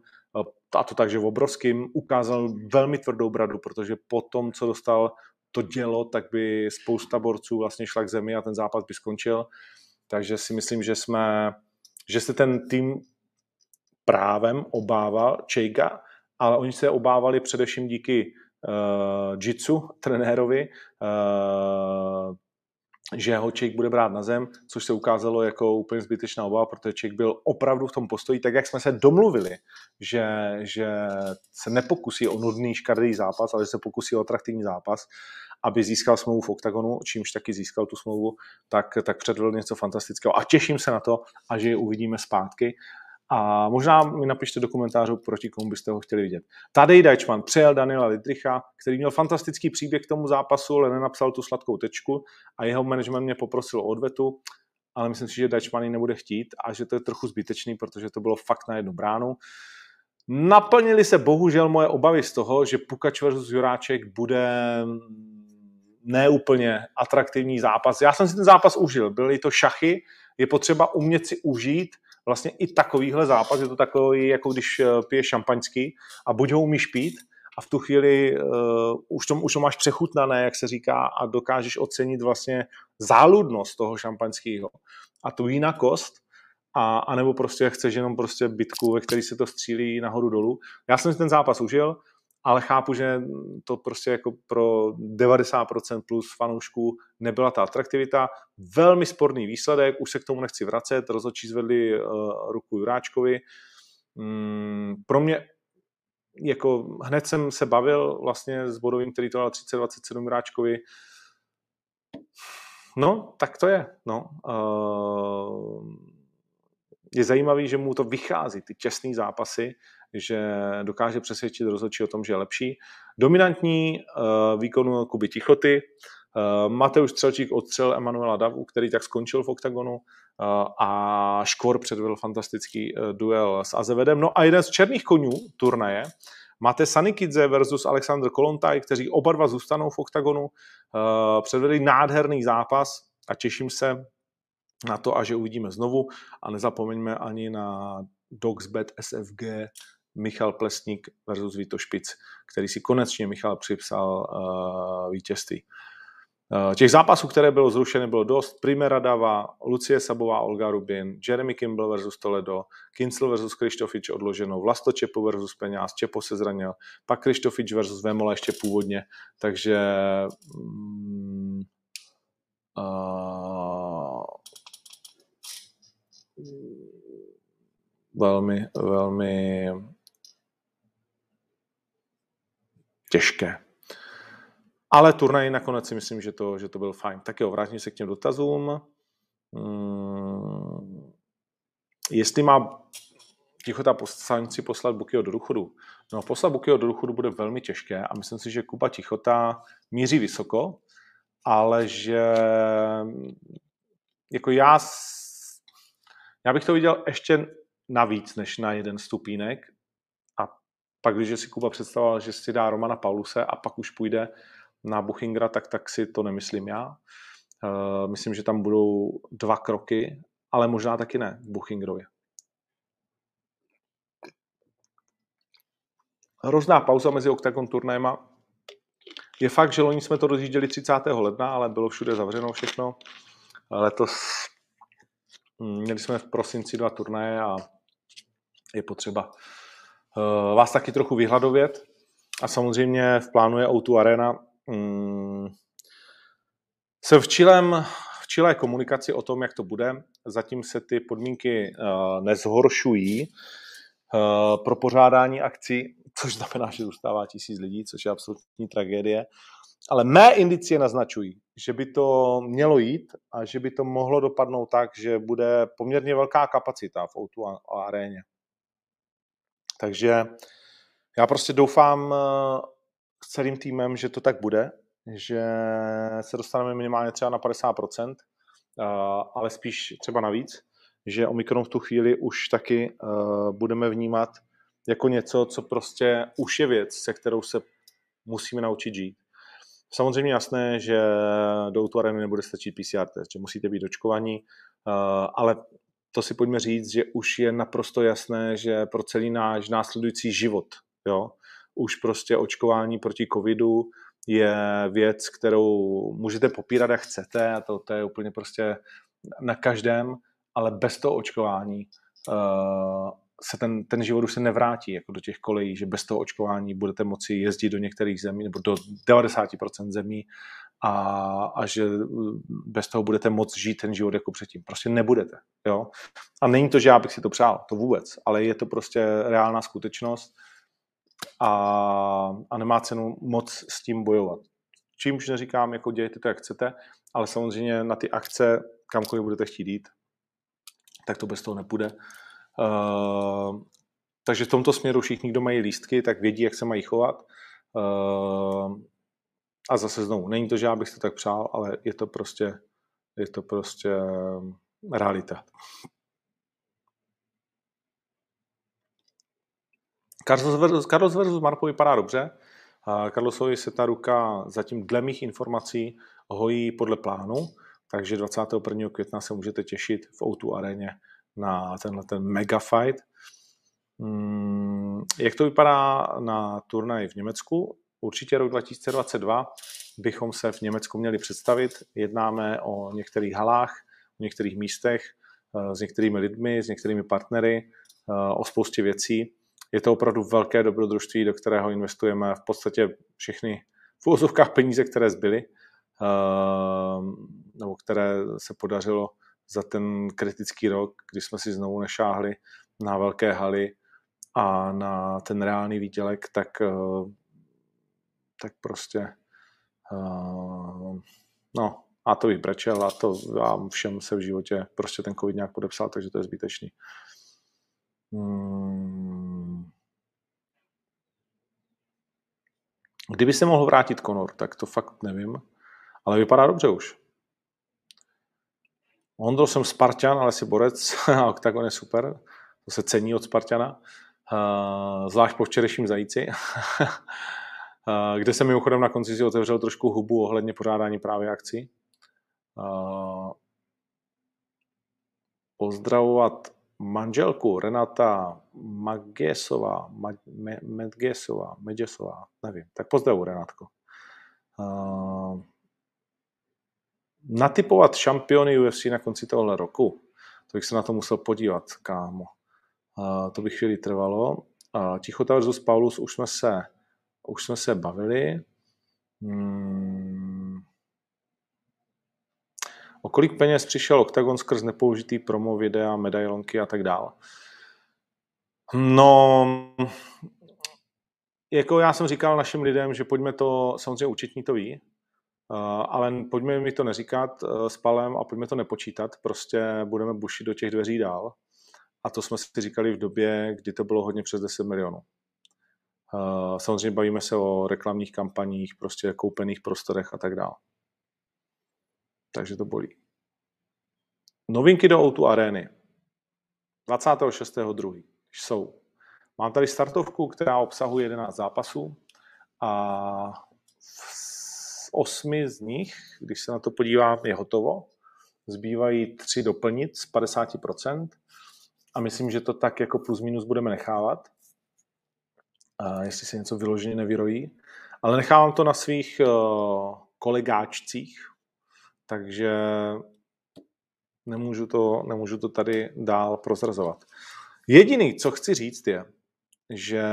a to takže v obrovským, ukázal velmi tvrdou bradu, protože po tom, co dostal to dělo, tak by spousta borců vlastně šla k zemi a ten zápas by skončil. Takže si myslím, že jsme, že se ten tým právem obával Čejka, ale oni se obávali především díky uh, Jitsu, trenérovi, uh, že ho Ček bude brát na zem, což se ukázalo jako úplně zbytečná obava, protože Ček byl opravdu v tom postoji, tak jak jsme se domluvili, že, že se nepokusí o nudný škardý zápas, ale že se pokusí o atraktivní zápas, aby získal smlouvu v OKTAGONu, čímž taky získal tu smlouvu, tak, tak předvedl něco fantastického. A těším se na to, a že je uvidíme zpátky. A možná mi napište do komentářů, proti komu byste ho chtěli vidět. Tady Dajčman přejel Daniela Lidricha, který měl fantastický příběh k tomu zápasu, ale nenapsal tu sladkou tečku a jeho management mě poprosil o odvetu, ale myslím si, že Dajčman ji nebude chtít a že to je trochu zbytečný, protože to bylo fakt na jednu bránu. Naplnili se bohužel moje obavy z toho, že Pukač versus Juráček bude neúplně atraktivní zápas. Já jsem si ten zápas užil, byly to šachy, je potřeba umět si užít vlastně i takovýhle zápas, je to takový, jako když eh, piješ šampaňský a buď ho umíš pít a v tu chvíli uh, už, to, už to máš přechutnané, jak se říká, a dokážeš ocenit vlastně záludnost toho šampaňského a tu jinakost, a, a nebo prostě chceš jenom prostě bitku, ve který se to střílí nahoru dolů. Já jsem si ten zápas užil, ale chápu, že to prostě jako pro 90% plus fanoušků nebyla ta atraktivita. Velmi sporný výsledek, už se k tomu nechci vracet, rozhodčí zvedli uh, ruku Juráčkovi. Mm, pro mě jako hned jsem se bavil vlastně s bodovým, který to dal 30-27 Juráčkovi. No, tak to je. No. Uh, je zajímavý, že mu to vychází, ty těsné zápasy, že dokáže přesvědčit rozhodčí o tom, že je lepší. Dominantní uh, výkonu Kuby Tichoty, uh, Mateusz Střelčík odstřel Emanuela Davu, který tak skončil v oktagonu uh, a Škvor předvedl fantastický duel s Azevedem. No a jeden z černých konňů turnaje Máte Sanikidze versus Alexander Kolontaj, kteří oba dva zůstanou v oktagonu. Předvedli nádherný zápas a těším se na to a že uvidíme znovu. A nezapomeňme ani na Dogsbet SFG Michal Plesník versus Vito Špic, který si konečně Michal připsal uh, vítězství. Uh, těch zápasů, které bylo zrušeny, bylo dost. Primera Dava, Lucie Sabová, Olga Rubin, Jeremy Kimball versus Toledo, Kincel versus Krištofič odloženo, Vlasto Čepo versus Peňáz, Čepo se zranil, pak Krištofič versus Vemola ještě původně, takže um, uh, velmi, velmi těžké. Ale turnaj nakonec si myslím, že to, že to byl fajn. Tak jo, vrátím se k těm dotazům. Hmm. Jestli má Tichota poslanci poslat Bukio do důchodu. No, poslat Bukio do důchodu bude velmi těžké a myslím si, že Kuba Tichota míří vysoko, ale že jako já, já bych to viděl ještě navíc než na jeden stupínek pak, když si Kuba představoval, že si dá Romana Pauluse a pak už půjde na Buchingra, tak, tak si to nemyslím já. Uh, myslím, že tam budou dva kroky, ale možná taky ne k Buchingrově. Hrozná pauza mezi Octagon turnajema. Je fakt, že loni jsme to rozjížděli 30. ledna, ale bylo všude zavřeno všechno. Letos hm, měli jsme v prosinci dva turnaje a je potřeba vás taky trochu vyhladovět. A samozřejmě v plánu je O2 Arena. Jsem v čilém, v čilé komunikaci o tom, jak to bude. Zatím se ty podmínky uh, nezhoršují uh, pro pořádání akcí, což znamená, že zůstává tisíc lidí, což je absolutní tragédie. Ale mé indicie naznačují, že by to mělo jít a že by to mohlo dopadnout tak, že bude poměrně velká kapacita v O2 aréně. Takže já prostě doufám eh, s celým týmem, že to tak bude, že se dostaneme minimálně třeba na 50%, eh, ale spíš třeba navíc, že Omikron v tu chvíli už taky eh, budeme vnímat jako něco, co prostě už je věc, se kterou se musíme naučit žít. Samozřejmě jasné, že do útvareny nebude stačit PCR test, že musíte být očkovaní, ale to si pojďme říct, že už je naprosto jasné, že pro celý náš následující život, jo, už prostě očkování proti covidu je věc, kterou můžete popírat, jak chcete, a to, to je úplně prostě na každém, ale bez toho očkování uh, se ten, ten život už se nevrátí jako do těch kolejí, že bez toho očkování budete moci jezdit do některých zemí nebo do 90% zemí a, a že mm, bez toho budete moct žít ten život jako předtím. Prostě nebudete. Jo? A není to, že já bych si to přál, to vůbec, ale je to prostě reálná skutečnost a, a nemá cenu moc s tím bojovat. Čímž neříkám, jako dějte to, jak chcete, ale samozřejmě na ty akce, kamkoliv budete chtít jít, tak to bez toho nepůjde. Uh, takže v tomto směru všichni, kdo mají lístky, tak vědí, jak se mají chovat. Uh, a zase znovu, není to, že já bych to tak přál, ale je to prostě, je to prostě ehm, realita. Carlos versus, Marpo vypadá dobře. Carlosovi se ta ruka zatím dle mých informací hojí podle plánu, takže 21. května se můžete těšit v O2 aréně na tenhle ten mega fight. Hmm, jak to vypadá na turnaji v Německu? Určitě rok 2022 bychom se v Německu měli představit. Jednáme o některých halách, o některých místech, eh, s některými lidmi, s některými partnery, eh, o spoustě věcí. Je to opravdu velké dobrodružství, do kterého investujeme v podstatě všechny v úzovkách peníze, které zbyly, eh, nebo které se podařilo za ten kritický rok, kdy jsme si znovu nešáhli na velké haly a na ten reálný výdělek, tak tak prostě uh, no, a to bych brečel a to vám všem se v životě prostě ten covid nějak podepsal, takže to je zbytečný. Hmm. Kdyby se mohl vrátit Conor, tak to fakt nevím, ale vypadá dobře už. Ondro jsem Spartan, ale si borec, (laughs) a Octagon je super, to se cení od Spartana. Uh, zvlášť po včerejším zajíci, (laughs) kde se mimochodem na konci si otevřel trošku hubu ohledně pořádání právě akcí. Pozdravovat manželku Renata Magesová, Medgesová, Medgesová, nevím. Tak pozdravu, Renátko. Natypovat šampiony UFC na konci tohohle roku. To bych se na to musel podívat, kámo. To by chvíli trvalo. Tichota versus Paulus už jsme se, už jsme se bavili. Hmm. O kolik peněz přišel Octagon skrz nepoužitý promo videa, medailonky a tak dále? No, jako já jsem říkal našim lidem, že pojďme to, samozřejmě účetní to ví, Eh, ale pojďme mi to neříkat eh, s palem a pojďme to nepočítat, prostě budeme bušit do těch dveří dál. A to jsme si říkali v době, kdy to bylo hodně přes 10 milionů. Samozřejmě bavíme se o reklamních kampaních, prostě koupených prostorech a tak dále. Takže to bolí. Novinky do Outu Areny. 26.2. jsou. Mám tady startovku, která obsahuje 11 zápasů a osmi z nich, když se na to podívám, je hotovo. Zbývají tři doplnit z 50% a myslím, že to tak jako plus minus budeme nechávat, a jestli se něco vyloženě nevyrojí. Ale nechávám to na svých uh, kolegáčcích, takže nemůžu to, nemůžu to tady dál prozrazovat. Jediný, co chci říct, je, že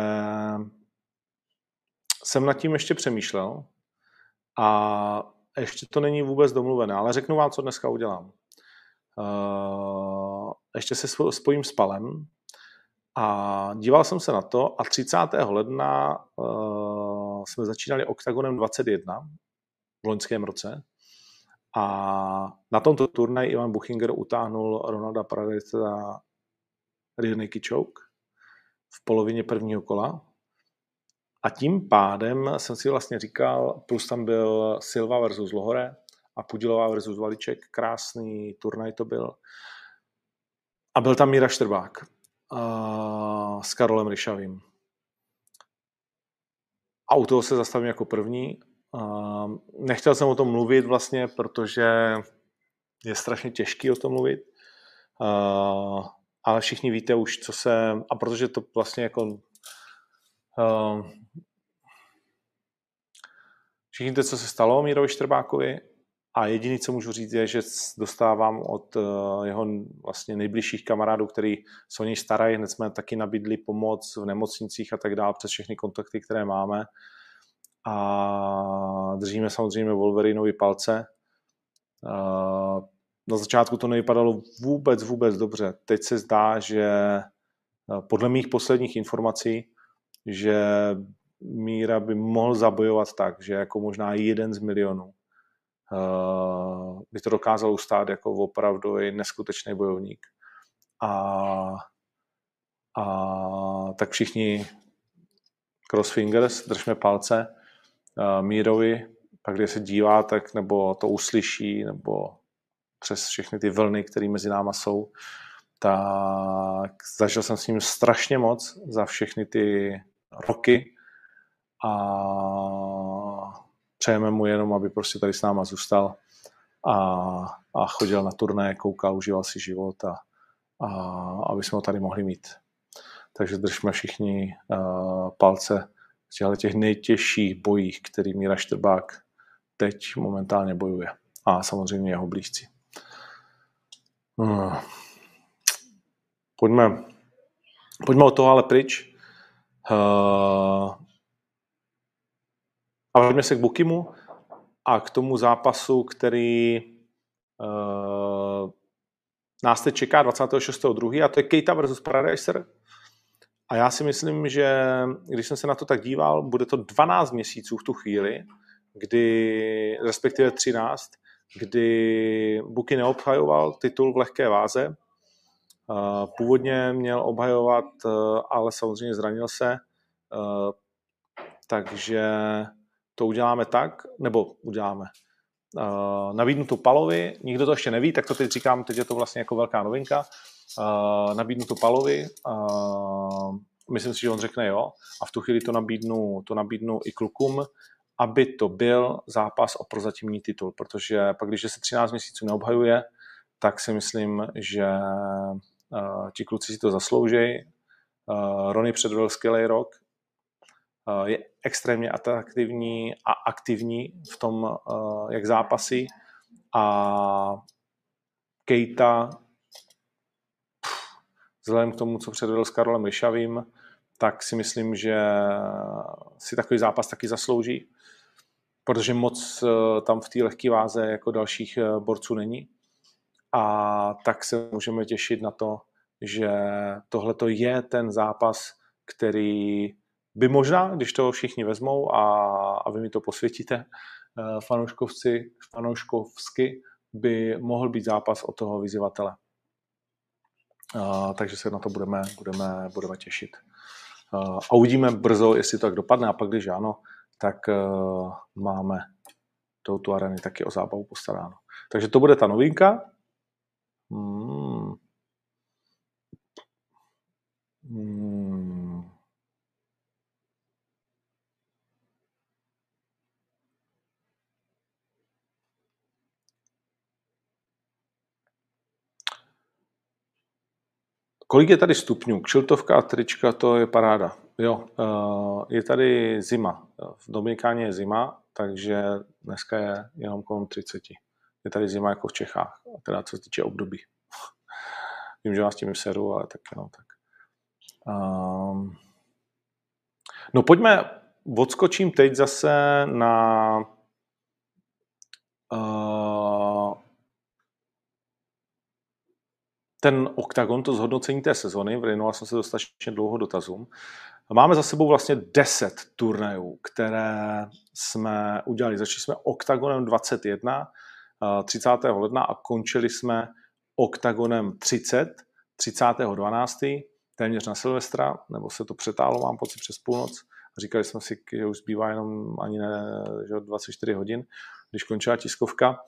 jsem nad tím ještě přemýšlel a ještě to není vůbec domluvené, ale řeknu vám, co dneska udělám. Uh, ještě se spojím s Palem a díval jsem se na to a 30. ledna uh, jsme začínali OKTAGONem 21 v loňském roce a na tomto turnaji Ivan Buchinger utáhnul Ronalda Paradisa rear naked choke v polovině prvního kola a tím pádem jsem si vlastně říkal, plus tam byl Silva versus Lohore a Pudilová versus Valiček, krásný turnaj to byl. A byl tam Míra Štrbák uh, s Karolem Ryšavým. A u toho se zastavím jako první. Uh, nechtěl jsem o tom mluvit vlastně, protože je strašně těžký o tom mluvit. Uh, ale všichni víte už, co se... A protože to vlastně jako uh, Všichni víte, co se stalo Mírovi Štrbákovi a jediný, co můžu říct, je, že dostávám od uh, jeho vlastně nejbližších kamarádů, který se o něj starají, hned jsme taky nabídli pomoc v nemocnicích a tak dále přes všechny kontakty, které máme. A držíme samozřejmě Wolverinovi palce. Na začátku to nevypadalo vůbec, vůbec dobře. Teď se zdá, že uh, podle mých posledních informací, že Míra by mohl zabojovat tak, že jako možná jeden z milionů by to dokázal ustát jako opravdu i neskutečný bojovník. A, a tak všichni crossfingers, držme palce uh, Mírovi, pak když se dívá, tak nebo to uslyší, nebo přes všechny ty vlny, které mezi náma jsou, tak zažil jsem s ním strašně moc za všechny ty roky, a přejeme mu jenom, aby prostě tady s náma zůstal a, a chodil na turné, koukal, užíval si život a, a aby jsme ho tady mohli mít. Takže držme všichni uh, palce v těch nejtěžších bojích, který Míra Štrbák teď momentálně bojuje. A samozřejmě jeho blízci. Hmm. Pojďme, pojďme od toho ale pryč. Uh, a vrátíme se k Bukimu a k tomu zápasu, který uh, nás teď čeká 26.2. a to je Keita versus Paradiser. A já si myslím, že když jsem se na to tak díval, bude to 12 měsíců v tu chvíli, kdy, respektive 13, kdy Buky neobhajoval titul v lehké váze. Původně měl obhajovat, eh, ale samozřejmě zranil se, eh, takže to uděláme tak, nebo uděláme. Uh, nabídnu to Palovi, nikdo to ještě neví, tak to teď říkám, teď je to vlastně jako velká novinka. Uh, nabídnu to Palovi, uh, myslím si, že on řekne jo a v tu chvíli to nabídnu, to nabídnu i klukům, aby to byl zápas o prozatímní titul, protože pak, když se 13 měsíců neobhajuje, tak si myslím, že uh, ti kluci si to zaslouží. Uh, Rony předvedl skvělý rok, je extrémně atraktivní a aktivní v tom, uh, jak zápasí a Kejta vzhledem k tomu, co předvedl s Karolem Ryšavým, tak si myslím, že si takový zápas taky zaslouží, protože moc eh, tam v té lehké váze jako dalších eh, borců není. A tak se můžeme těšit na to, že tohle je ten zápas, který by možná, když to všichni vezmou a, a vy mi to posvětíte, eh, fanouškovci, fanouškovsky, by mohl být zápas od toho vyzývatele. Uh, takže se na to budeme, budeme, budeme těšit. Uh, a uvidíme brzo, jestli to tak dopadne. A pak, když ano, tak uh, máme tou tu areny taky o zábavu postaráno. Takže to bude ta novinka. Hmm. Hmm. Kolik je tady stupňů? Kšiltovka a trička, to je paráda. Jo, eh, je tady zima. V Dominikáně je zima, takže dneska je jenom kolem 30. Je tady zima jako v Čechách, teda co se týče období. (laughs) Vím, že vás tím seru, ale tak jenom tak. Um, no pojďme, odskočím teď zase na uh, ten oktagon, to zhodnocení té sezony, věnoval jsem se dostatečně dlouho dotazům. Máme za sebou vlastně 10 turnajů, které jsme udělali. Začali jsme oktagonem 21, 30. ledna a končili jsme oktagonem 30, 30.12. téměř na Silvestra, nebo se to přetálo, mám pocit, přes půlnoc. Říkali jsme si, že už zbývá jenom ani ne, že 24 hodin, když končila tiskovka.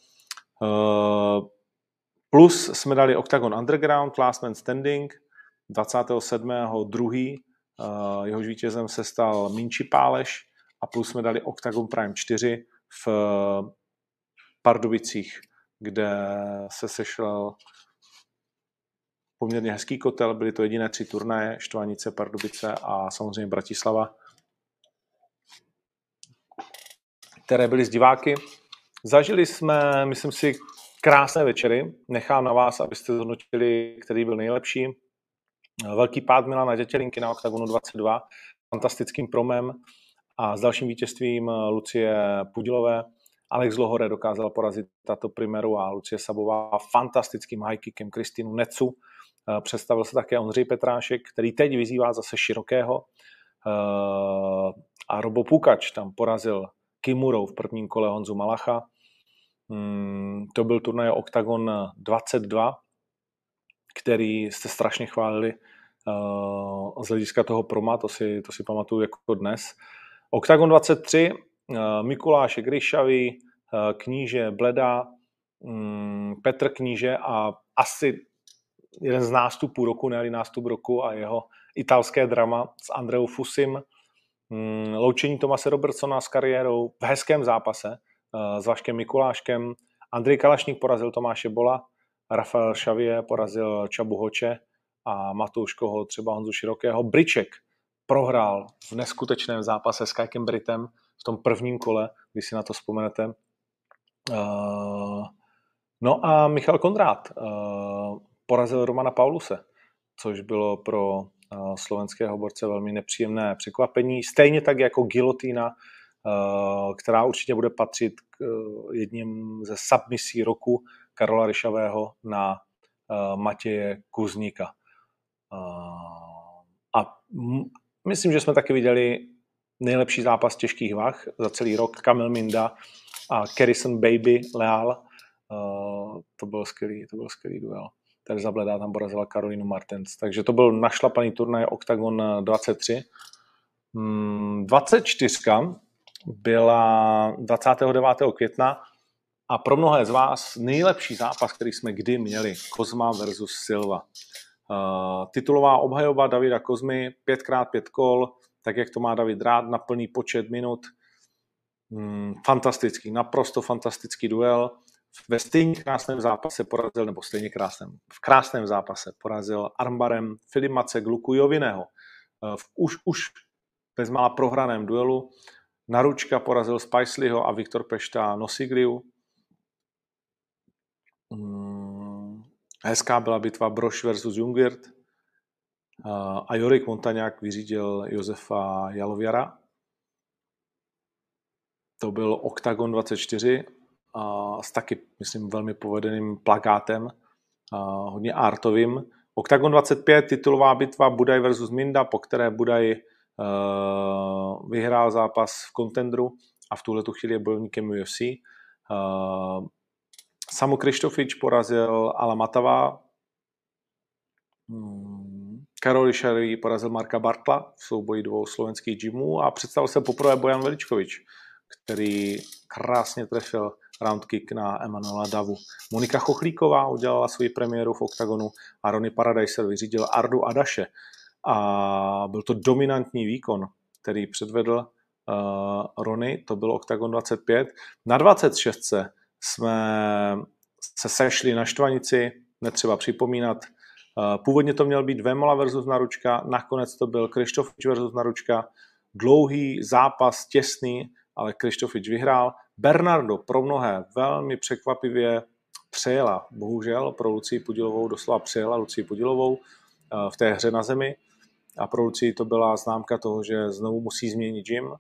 Plus jsme dali Octagon Underground, Last Man Standing, 27.2. Uh, jehož vítězem se stal Minči Páleš a plus jsme dali Octagon Prime 4 v Pardubicích, kde se sešel poměrně hezký kotel, byly to jediné tři turnaje, Štvanice, Pardubice a samozřejmě Bratislava, které byly s diváky. Zažili jsme, myslím si, krásné večery. Nechám na vás, abyste zhodnotili, který byl nejlepší. Velký pád Milana Dětělinky na OKTAGONu 22, fantastickým promem a s dalším vítězstvím Lucie Pudilové. Alex Lohore dokázala porazit tato primeru a Lucie Sabová fantastickým high kickem Kristinu Necu. Představil se také Ondřej Petrášek, který teď vyzývá zase širokého. A Robo Pukač tam porazil Kimurou v prvním kole Honzu Malacha. Mm, to byl turnaj Octagon 22, který jste strašně chválili uh, z hlediska toho proma, to si, to si pamatuju jako dnes. Octagon 23, uh, Mikuláš Gryšavý, uh, Kníže Bleda, um, Petr Kníže a asi jeden z nástupů roku, ne nástup roku a jeho italské drama s Andreou Fusim, um, loučení Tomase Robertsona s kariérou v hezkém zápase, Eh, s Vaškem Mikuláškem. Andrej Kalašník porazil Tomáše Bola, Rafael Šavie porazil Čabu Hoče a Matouš Koho, třeba Honzu Širokého. Briček prohrál v neskutečném zápase s Kajkem Britem v tom prvním kole, když si na to vzpomenete. Eh, no a Michal Kondrát eh, porazil Romana Pauluse, což bylo pro slovenského borce velmi nepříjemné překvapení. Stejně tak jako Gilotína Eh, která určitě bude patřit k eh, jedním ze submisí roku Karola Ryšavého na eh, Matěje Kuzníka. A myslím, že jsme taky viděli nejlepší zápas těžkých vah za celý rok. Kamil Minda a Kerrison Baby Leal. To byl skvělý, to byl skvělý duel. Terza Bledá tam porazila Karolinu Martens. Takže to byl našlapaný turnaj Octagon 23. 24 byla 29. května a pro mnohé z vás nejlepší zápas, který jsme kdy měli, Kozma versus Silva. Uh, titulová obhajoba Davida Kozmy, 5x5 kol, tak jak to má David rád, na plný počet minut. Mm, fantastický, naprosto fantastický duel. Ve stejně krásném zápase porazil, nebo stejně krásném, v krásném zápase porazil armbarem Filimace Gluku Joviného. Uh, v už, už bezmála prohraném duelu. Naručka porazil Spicelyho a Viktor Pešta Nosigliu. Hmm, hezká byla bitva Broš versus Jungwirth a Jorik Montaňák vyřídil Josefa Jalověra. To byl Octagon 24 a s taky, myslím, velmi povedeným plakátem, hodně artovým. Octagon 25, titulová bitva Budaj versus Minda, po které Budaj vyhrál zápas v kontendru a v tuhle chvíli je bojovníkem UFC. Uh, Samu Krištofič porazil Ala Matava, hmm. Karol Šarý porazil Marka Bartla v souboji dvou slovenských gymů a představil se poprvé Bojan Veličkovič, který krásně trefil round kick na Emanuela Davu. Monika Chochlíková udělala svoji premiéru v OKTAGONu a Ronnie Paradise vyřídil Ardu Adaše. A byl to dominantní výkon, který předvedl uh, Rony, to byl OKTAGON 25. Na 26 jsme se sešli na Štvanici, netřeba připomínat. Uh, původně to měl být Vemola versus Naručka, nakonec to byl Krištofič versus Naručka. Dlouhý zápas, těsný, ale Krištofič vyhrál. Bernardo pro mnohé velmi překvapivě přejela, bohužel pro Lucii Pudilovou doslova přejela Lucii Pudilovou v té hře na zemi a pro Lucii to byla známka toho, že znovu musí změnit gym.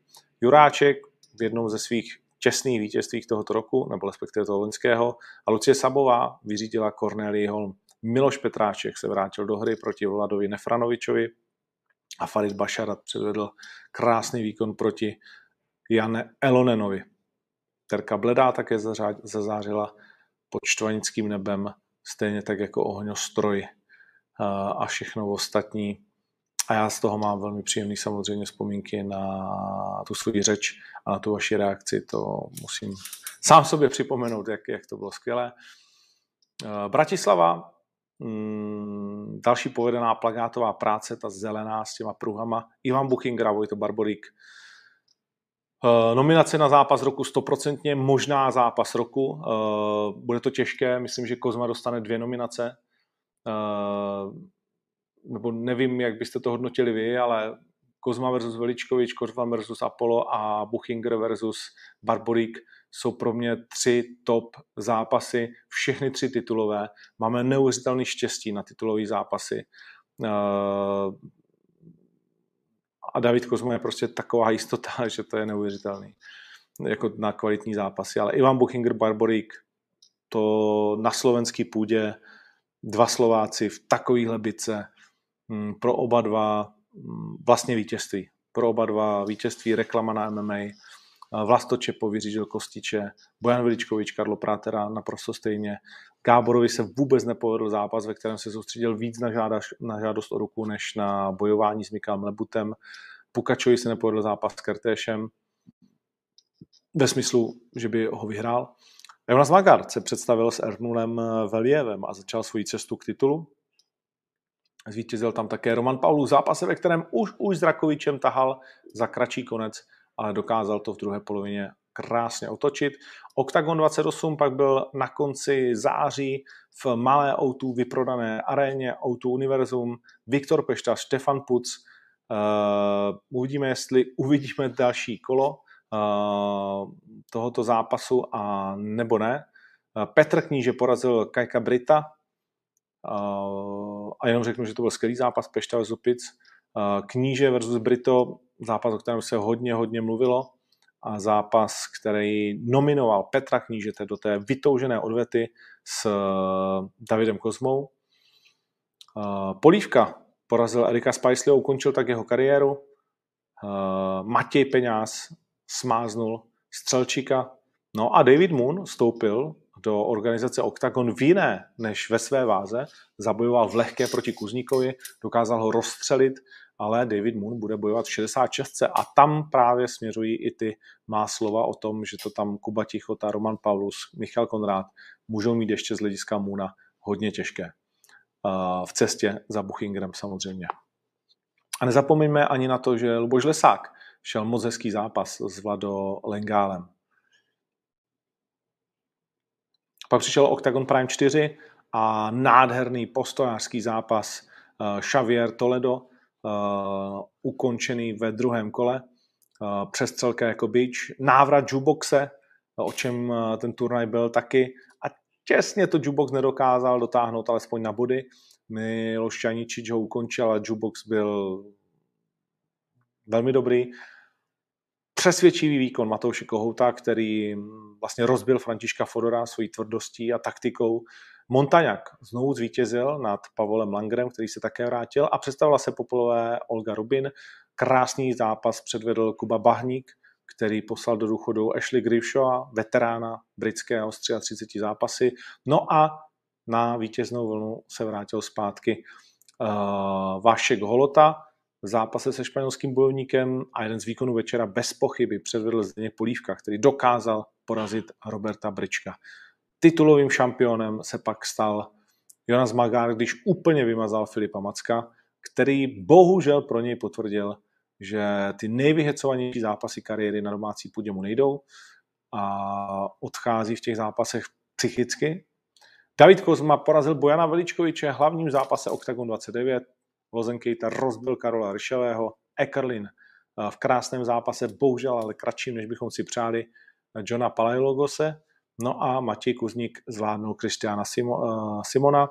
Juráček v jednom ze svých čestných vítězstvích tohoto roku, nebo respektive toho loňského, a Lucie Sabová vyřídila Cornelii Holm. Miloš Petráček se vrátil do hry proti Vladovi Nefranovičovi a Farid Bašarat předvedl krásný výkon proti Jane Elonenovi. Terka Bledá také zazářila pod štvanickým nebem, stejně tak jako ohňostroj a všechno ostatní a já z toho mám velmi příjemný samozřejmě vzpomínky na tu svou řeč a na tu vaši reakci. To musím sám sobě připomenout, jak, jak to bylo skvělé. Eh, Bratislava, mm, další povedená plagátová práce, ta zelená s těma pruhama. Ivan Buchinger a Vojto Barborík. Eh, nominace na zápas roku 100%, možná zápas roku. Eh, bude to těžké, myslím, že Kozma dostane dvě nominace nebo nevím, jak byste to hodnotili vy, ale Kozma versus Veličkovič, Kozma versus Apollo a Buchinger versus Barborík jsou pro mě tři top zápasy, všechny tři titulové. Máme neuvěřitelný štěstí na titulové zápasy. Eh, a David Kozma je prostě taková jistota, (laughs) že to je neuvěřitelný jako na kvalitní zápasy. Ale Ivan Buchinger, Barborík, to na slovenský půdě dva Slováci v takovýhle bice, pro oba dva mm, vlastně vítězství. Pro oba dva vítězství reklama na MMA. Vlasto Čepo Kostiče, Bojan Veličkovič, Karlo Prátera naprosto stejně. Gáborovi se vůbec nepovedl zápas, ve kterém se soustředil víc na, žádaš, na žádost o ruku, než na bojování s Mikalem Lebutem. Pukačovi se nepovedl zápas s Kertéšem ve smyslu, že by ho vyhrál. Jonas Magard se představil s Ernulem Velievem a začal svoji cestu k titulu. Zvítězil tam také Roman Paulu v zápase, ve kterém už, už s Rakovičem tahal za kratší konec, ale dokázal to v druhé polovině krásně otočit. Octagon 28 pak byl na konci září v malé O2 vyprodané aréně O2 Univerzum. Viktor Pešta, Stefan Puc. Uh, uvidíme, jestli uvidíme další kolo uh, tohoto zápasu a nebo ne. Uh, Petr Kníže porazil Kajka Brita a jenom řeknu, že to byl skvělý zápas Pešta versus Zupic. Kníže versus Brito, zápas, o kterém se hodně, hodně mluvilo a zápas, který nominoval Petra Knížete do té vytoužené odvety s Davidem Kozmou. Polívka porazil Erika Spicely a ukončil tak jeho kariéru. Matěj Peňáz smáznul Střelčíka. No a David Moon stoupil do organizace Octagon v jiné než ve své váze, zabojoval v lehké proti Kuzníkovi, dokázal ho rozstřelit, ale David Moon bude bojovat v 66. a tam právě směřují i ty má slova o tom, že to tam Kuba Tichota, Roman Paulus, Michal Konrád můžou mít ještě z hlediska Moona hodně těžké. v cestě za Buchingrem samozřejmě. A nezapomeňme ani na to, že Luboš Lesák šel moc hezký zápas s Vlado Lengálem. Pak přišel Octagon Prime 4 a nádherný postojářský zápas uh, Xavier Toledo, uh, ukončený ve druhém kole, uh, přestřelka jako bič, návrat jukeboxe, o čem ten turnaj byl taky a těsně to jukebox nedokázal dotáhnout alespoň na body. Miloš Čaničič ho ukončil, ale jukebox byl velmi dobrý přesvědčivý výkon Matouše Kohouta, který vlastně rozbil Františka Fodora svojí tvrdostí a taktikou. Montaňák znovu zvítězil nad Pavolem Langrem, který se také vrátil a představila se popolové Olga Rubin. Krásný zápas předvedl Kuba Bahník, který poslal do důchodu Ashley Grivshaw, veterána britského z 33 zápasy. No a na vítěznou vlnu se vrátil zpátky uh, Vašek Holota, v zápase se španělským bojovníkem a jeden z výkonů večera bez pochyby předvedl Zdeněk Polívka, který dokázal porazit Roberta Brička. Titulovým šampionem se pak stal Jonas Magár, když úplně vymazal Filipa Macka, který bohužel pro něj potvrdil, že ty nejvyhecovanější zápasy kariéry na domácí půdě mu nejdou a odchází v těch zápasech psychicky. David Kozma porazil Bojana Veličkoviče v hlavním zápase Octagon 29, Lozenkejta rozbil Karola Ryšelého, Ekerlin eh, v krásném zápase, bohužel ale kratším, než bychom si přáli, Johna Palajlogose, no a Matěj Kuzník zvládnul Kristiana uh, Simona.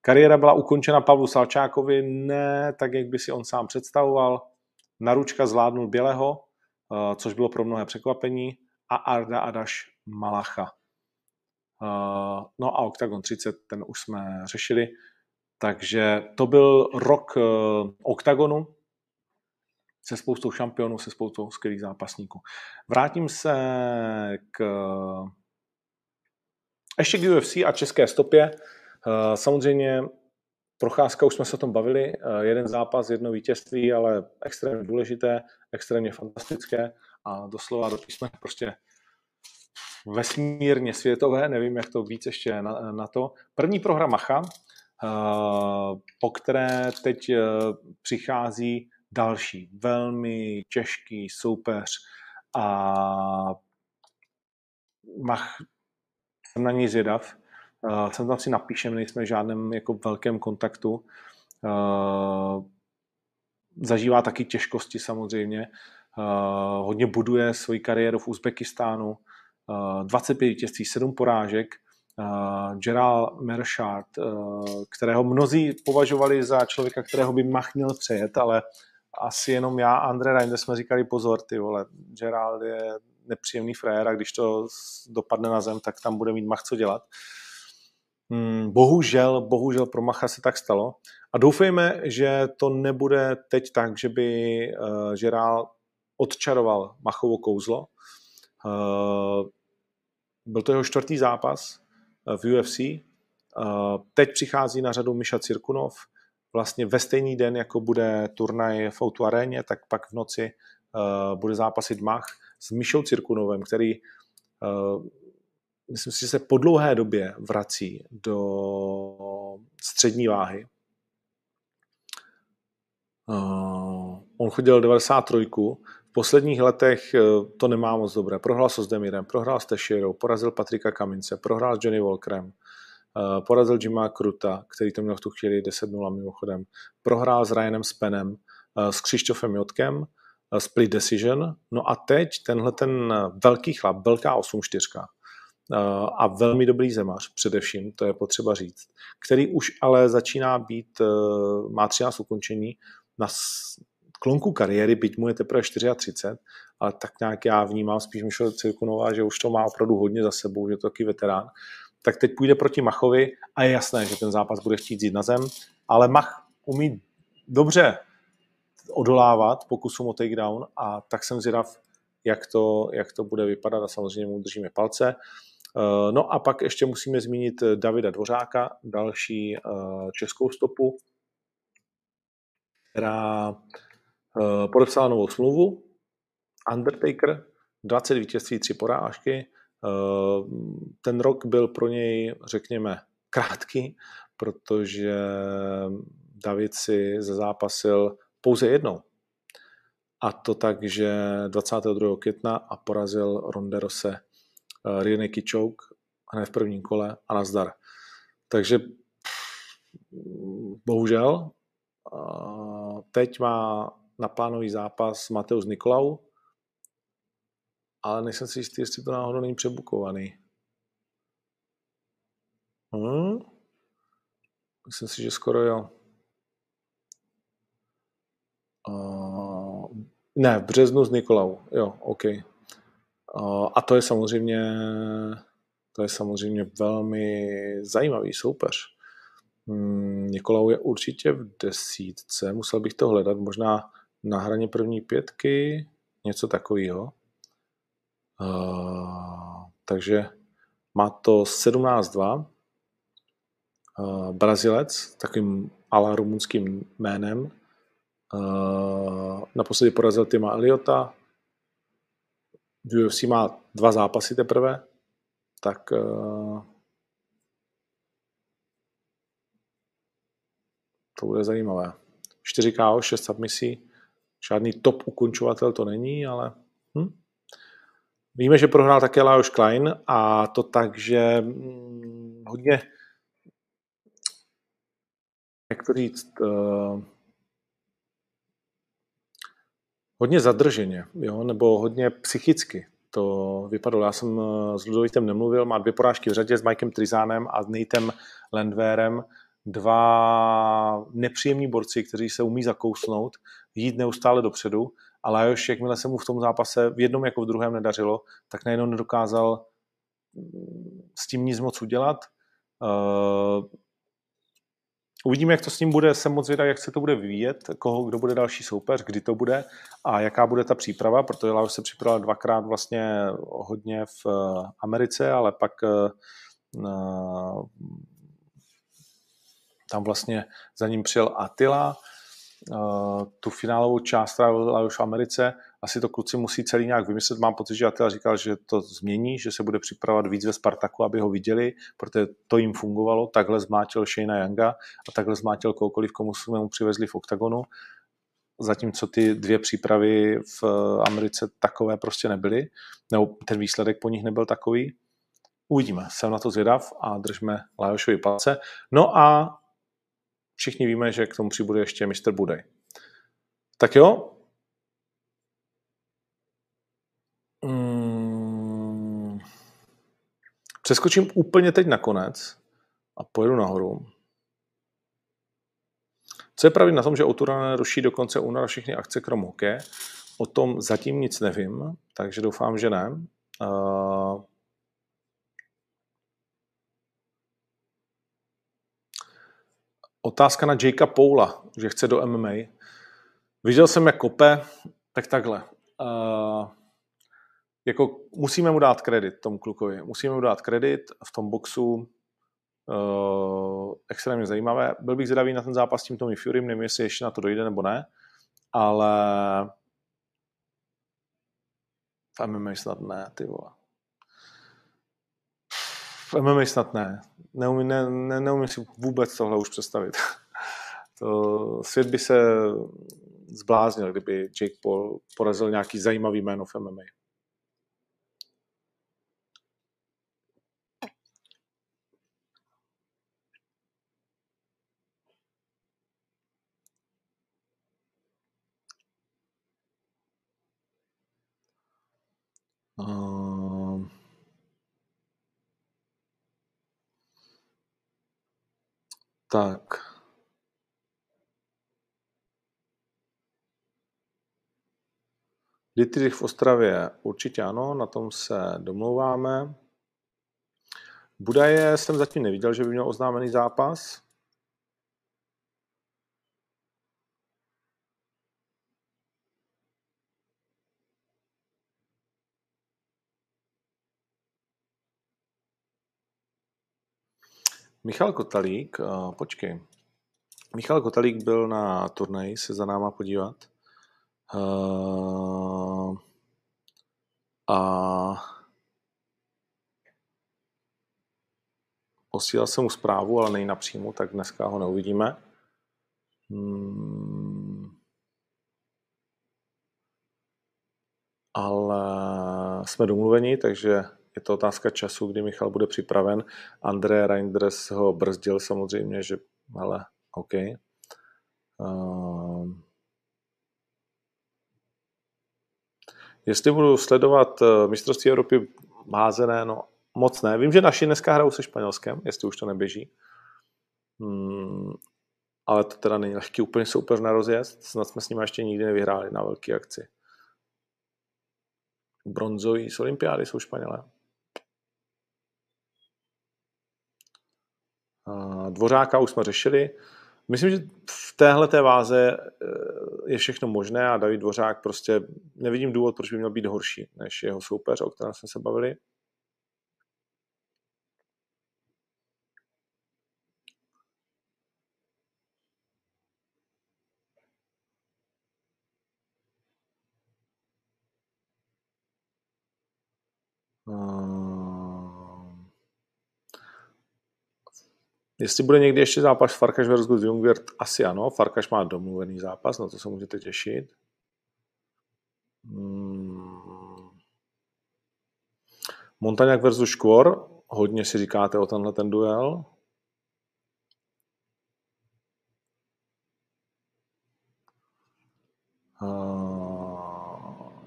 Kariéra byla ukončena Pavlu Salčákovi ne tak, jak by si on sám představoval. Naručka zvládnul Běleho, uh, což bylo pro mnohé překvapení, a Arda Adaš Malacha. No a Octagon 30, ten už jsme řešili. Takže to byl rok uh, OKTAGONu se spoustou šampionů, se spoustou skvělých zápasníků. Vrátím se k ještě k UFC a české stopě. Uh, samozřejmě procházka, už jsme se o tom bavili, uh, jeden zápas, jedno vítězství, ale extrémně důležité, extrémně fantastické a doslova do písme prostě vesmírně světové, nevím, jak to víc ještě na, na to. První prohra Macha, Eh, po které teď eh, přichází další velmi těžký soupeř a mach, jsem na něj zvědav. Uh, jsem tam si napíšem, nejsme v žádném jako velkém kontaktu. Zažívá taky těžkosti samozřejmě. Hodně buduje svoji kariéru v Uzbekistánu. Uh, 25 vítězství, 7 porážek uh, Gerald Mershard, uh, kterého mnozí považovali za člověka, kterého by Mach měl přejet, ale asi jenom já a Andre Reinde jsme říkali pozor, ty vole, Gerald je nepříjemný frér a když to dopadne na zem, tak tam bude mít Mach co dělat. Hmm, bohužel, bohužel pro Macha se tak stalo. A doufejme, že to nebude teď tak, že by uh, Gerald odčaroval Machovo kouzlo. Uh, byl to jeho čtvrtý zápas, v UFC. Teď přichází na řadu Miša Cirkunov, vlastně ve stejný den, jako bude turnaj v Outu aréně, tak pak v noci eh, bude zápasit Mach s Mišou Cirkunovem, který eh, myslím si, že se po dlouhé době vrací do střední váhy. On chodil 93. V posledních letech to nemá moc dobré. Prohrál s Demirem, prohrál s Teširou, porazil Patrika Kamince, prohrál s Johnny Walkerem, uh, porazil Jima Kruta, který to měl v tu chvíli 10-0 mimochodem, prohrál s Ryanem Spenem, uh, s Křištofem Jotkem, split decision. No a teď tenhle ten velký chlap, velká 8-4, a velmi dobrý zemař především, to je potřeba říct, který už ale začíná být, má 13 ukončení, na klonku kariéry, byť mu je teprve 34, ale tak nějak já vnímám spíš Michal Cirkunová, že už to má opravdu hodně za sebou, že to taky veterán, tak teď půjde proti Machovi a je jasné, že ten zápas bude chtít jít na zem, ale Mach umí dobře odolávat pokusům o takedown a tak jsem zvědav, jak to, jak to bude vypadat a samozřejmě mu držíme palce. Eh, no a pak ještě musíme zmínit Davida Dvořáka, další eh, českou stopu, která eh, podepsala novou smlouvu. Undertaker, 20 vítězství, 3 porážky. Ten rok byl pro něj, řekněme, krátký, protože David si zazápasil pouze jednou. A to tak, že 22. května a porazil Ronderose uh, Riene Kichouk hned v prvním kole a nazdar. Takže bohužel teď má na plánový zápas Mateus Nikolau, ale nejsem si jistý, jestli to náhodou není přebukovaný. Hmm? Myslím si, že skoro jo. Uh, ne, v březnu s Nikolau. Jo, OK. Uh, a to je samozřejmě to je samozřejmě velmi zajímavý soupeř. Hmm, Nikolau je určitě v desítce, musel bych to hledat, možná na hraně první pětky, něco takového. Uh, takže má to 17-2. Uh, Brazilec, takovým ala rumunským jménem. Uh, naposledy porazil Tima Eliota. V UFC má dva zápasy teprve, tak uh, to bude zajímavé. 4 KO, 6 submisí. Žádný top ukončovatel to není, ale hm. víme, že prohrál také Lajos Klein a to tak, že hm, hodně jak to říct, uh, hodně zadrženě, jo, nebo hodně psychicky to vypadalo. Já jsem s Ludovitem nemluvil, má dvě porážky v řadě s Mikem Trizánem a s Natem Landvérem, dva nepříjemní borci, kteří se umí zakousnout, jít neustále dopředu, ale Lajos, jakmile se mu v tom zápase v jednom jako v druhém nedařilo, tak najednou nedokázal s tím nic moc udělat. Uh, Uvidíme, jak to s ním bude, jsem moc vědavý, jak se to bude vyvíjet, koho, kdo bude další soupeř, kdy to bude a jaká bude ta příprava, protože Laos se připravil dvakrát vlastně hodně v eh, Americe, ale pak eh, tam vlastně za ním přijel Attila, Eh, tu finálovou část trávila už v Americe. Asi to kluci musí celý nějak vymyslet. Mám pocit, že Attila říkal, že to změní, že se bude připravovat víc ve Spartaku, aby ho viděli, protože to jim fungovalo. Takhle zmátil Shayna Younga a takhle zmátil kohokoliv, komu jsme mu přivezli v OKTAGONu. Zatímco ty dvě přípravy v Americe takové prostě nebyly, nebo ten výsledek po nich nebyl takový. Uvidíme, jsem na to zvědav a držme Lajošovi palce. No a všichni víme, že k tomu přibude ještě Mr. Budej. Tak jo. Hmm. Přeskočím úplně teď na konec a pojedu nahoru. Co je pravý na tom, že Autorane ruší do konce února všechny akce krom hokeje? O tom zatím nic nevím, takže doufám, že ne. Uh, Otázka na Jakea Paula, že chce do MMA. Viděl jsem, jak kope, tak takhle. Uh, jako musíme mu dát kredit tomu klukovi. Musíme mu dát kredit v tom boxu. Uh, extrémně zajímavé. Byl bych zvědavý na ten zápas s tím Tommy Furym, nevím, jestli ještě na to dojde nebo ne, ale v MMA snad ne, ty vole. V MMA snad ne. Neumí, ne, ne, neumím si vůbec tohle už představit. (laughs) to, svět by se zbláznil, kdyby Jake Paul porazil nějaký zajímavý jméno v MMA. Tak. Dietrich v Ostravě určitě ano, na tom se domlouváme. Budaje jsem zatím neviděl, že by měl oznámený zápas. Michal Kotalík, uh, počkej. Michal Kotalík byl na turnaji se za náma podívat. Uh, a Posílal jsem mu zprávu, ale není napřímo, tak dneska ho neuvidíme. Hmm. Ale jsme domluveni, takže je to otázka času, kdy Michal bude připraven. André Reinders ho brzdil samozřejmě, že ale OK. Uh, jestli budu sledovat uh, mistrovství Evropy házené, no moc ne. Vím, že naši dneska hrajou se Španělskem, jestli už to neběží. Hmm, ale to teda není lehký úplně super na rozjezd. Snad jsme s nimi ještě nikdy nevyhráli na velké akci. Bronzový z olympiády jsou Španělé. Dvořáka už jsme řešili. Myslím, že v téhle té váze eh, je všechno možné a David Dvořák prostě nevidím důvod, proč by měl být horší než jeho soupeř, o kterém jsme se bavili. Jestli bude někdy ještě zápas Farkaš versus Jungwirth, asi ano. Farkaš má domluvený zápas, na to se můžete těšit. Hmm. Montaňák versus Škvor, hodně si říkáte o tenhle ten duel.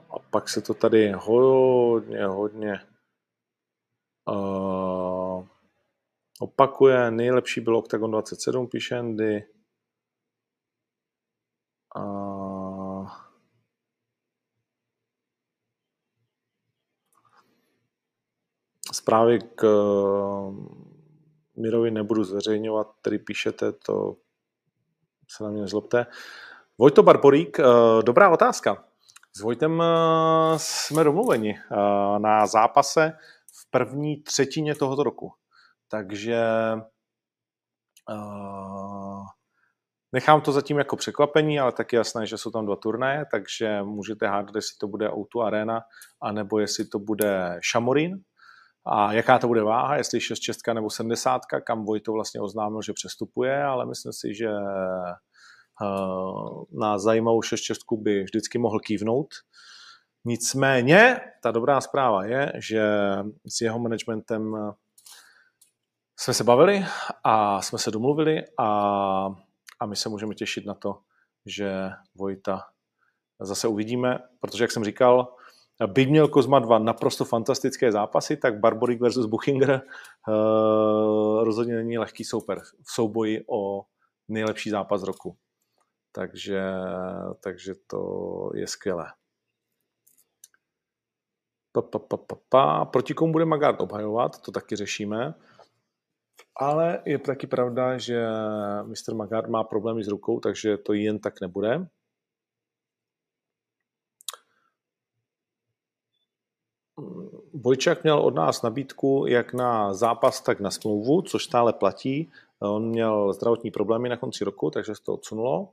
A pak se to tady hodně, hodně uh, opakuje. Nejlepší byl Octagon 27, píše Andy. A... Zprávy k Mirovi nebudu zveřejňovat, který píšete, to se na mě nezlobte. Vojto Barborík, eh, dobrá otázka. S Vojtem eh, jsme domluveni eh, na zápase v první třetině tohoto roku. Takže uh, nechám to zatím jako překvapení, ale taky jasné, že jsou tam dva turnaje, takže můžete hádat, jestli to bude O2 Arena, anebo jestli to bude Šamorín. A jaká to bude váha, jestli 6 čestka nebo 70, kam Vojto vlastně oznámil, že přestupuje, ale myslím si, že uh, na zajímavou 6 čestku by vždycky mohl kývnout. Nicméně, ta dobrá zpráva je, že s jeho managementem jsme se bavili a jsme se domluvili a, a my se můžeme těšit na to, že Vojta zase uvidíme, protože, jak jsem říkal, by měl Kozma 2 naprosto fantastické zápasy, tak Barborik versus Buchinger uh, rozhodně není lehký souper v souboji o nejlepší zápas roku. Takže, takže to je skvělé. Pa, pa, pa, pa, pa. Proti komu bude Magard obhajovat, to taky řešíme. Ale je taky pravda, že Mr. Magard má problémy s rukou, takže to jen tak nebude. Vojčák měl od nás nabídku jak na zápas, tak na smlouvu, což stále platí. On měl zdravotní problémy na konci roku, takže se to odsunulo.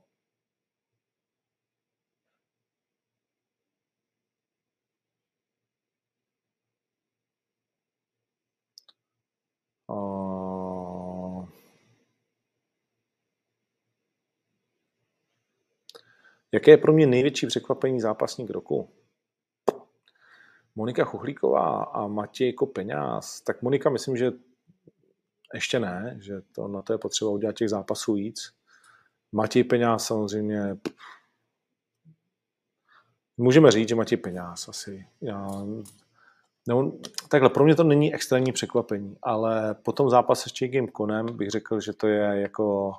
Jaké je pro mě největší překvapení zápasník roku? Monika Chuchlíková a Matěj Kopeňáz. Tak Monika myslím, že ještě ne, že to, na to je potřeba udělat těch zápasů víc. Matěj Peňáz samozřejmě můžeme říct, že Matěj Peňáz asi. Já, nebo, takhle, pro mě to není extrémní překvapení, ale po tom zápase s Jake Konem bych řekl, že to je jako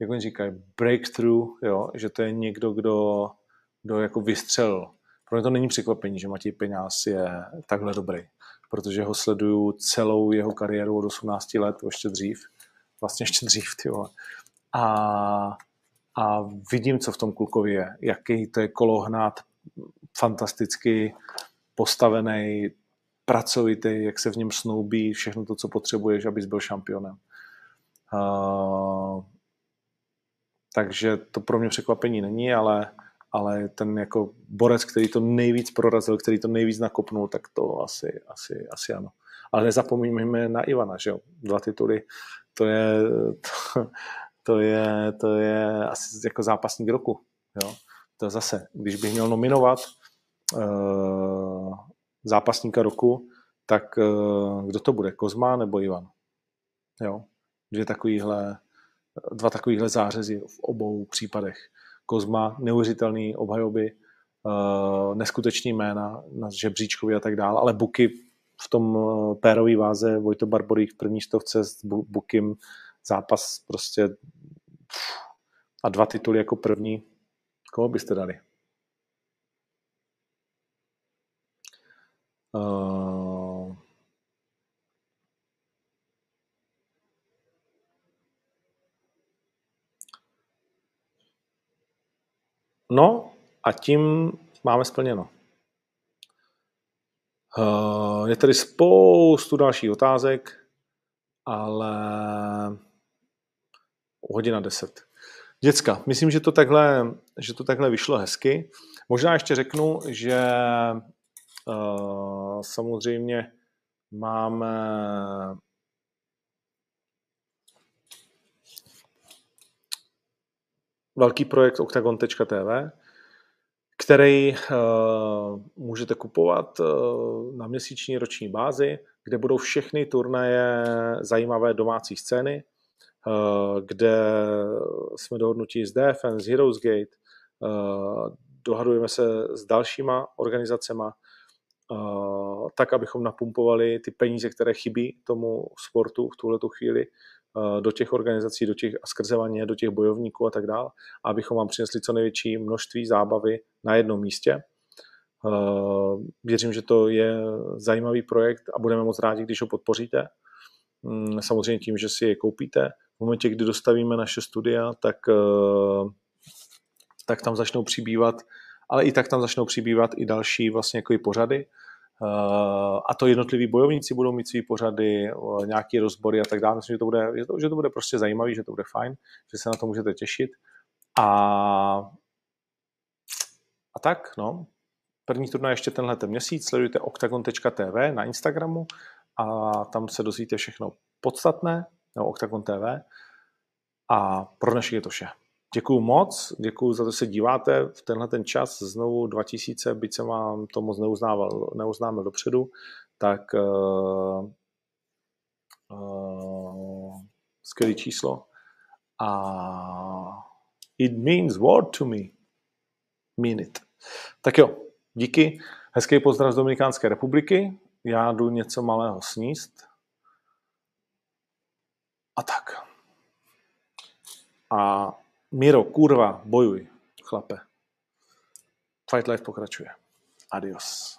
jak oni říkají, breakthrough, jo, že to je někdo, kdo, kdo jako vystřelil. Pro mě to není překvapení, že Matěj Peňáz je takhle dobrý, protože ho sleduju celou jeho kariéru od 18 let, ještě dřív, vlastně ještě dřív, ty A, a vidím, co v tom klukovi je, jaký to je kolohnát, fantasticky postavený, pracovitý, jak se v něm snoubí všechno to, co potřebuješ, abys byl šampionem. Uh, takže to pro mě překvapení není, ale, ale ten jako borec, který to nejvíc prorazil, který to nejvíc nakopnul, tak to asi, asi, asi ano. Ale nezapomeňme na Ivana, že jo? Dva tituly, to je, to, to je, to je asi jako zápasník roku, jo? To zase, když bych měl nominovat uh, zápasníka roku, tak uh, kdo to bude, Kozma nebo Ivan? Jo? Dvě takovýhle, dva takovýhle zářezy v obou případech. Kozma, neuvěřitelný obhajoby, uh, neskutečný jména na žebříčkovi a tak dále, ale Buky v tom uh, pérový váze Vojto Barborík v první stovce s Bukim zápas prostě a dva tituly jako první. Koho byste dali? Uh, no a tím máme splněno. Uh, je tady spoustu dalších otázek, ale hodina 10. Děcka, myslím, že to takhle, že to takhle vyšlo hezky. Možná ještě řeknu, že uh, samozřejmě máme velký projekt octagon.tv, který uh, můžete kupovat uh, na měsíční roční bázi, kde budou všechny turnaje zajímavé domácí scény, uh, kde jsme dohodnutí s DFN, s Heroes Gate, uh, dohadujeme se s dalšíma organizacema, uh, tak, abychom napumpovali ty peníze, které chybí tomu sportu v tuhle chvíli do těch organizací, do těch a skrze do těch bojovníků a tak dále, abychom vám přinesli co největší množství zábavy na jednom místě. Eh, věřím, že to je zajímavý projekt a budeme moc rádi, když ho podpoříte. Mm, samozřejmě tím, že si je koupíte. V momentě, kdy dostavíme naše studia, tak, eh, tak tam začnou přibývat, ale i tak tam začnou přibývat i další vlastně jako i pořady, Eh, a to jednotliví bojovníci budou mít svý pořady, eh, nějaké rozbory a tak dále. Myslím, že to, bude, že to bude prostě zajímavý, že to bude fajn, že se na to můžete těšit. A, a tak, no. První turnaj ještě tenhle ten měsíc. Sledujte octagon.tv na Instagramu a tam se dozvíte všechno podstatné, nebo Octagon TV. A pro dnešek je to vše. Děkuju moc, děkuju za to, že se díváte v tenhle ten čas, znovu 2000, byť jsem vám to moc neuznával, neuznámil dopředu, tak uh, uh, skvělý číslo. A it means what to me. Mean it. Tak jo, díky. Hezký pozdrav z Dominikánské republiky. Já jdu něco malého sníst. A tak. A Miro, kurva, bojuj, chlape. Fight Life pokračuje. Adios.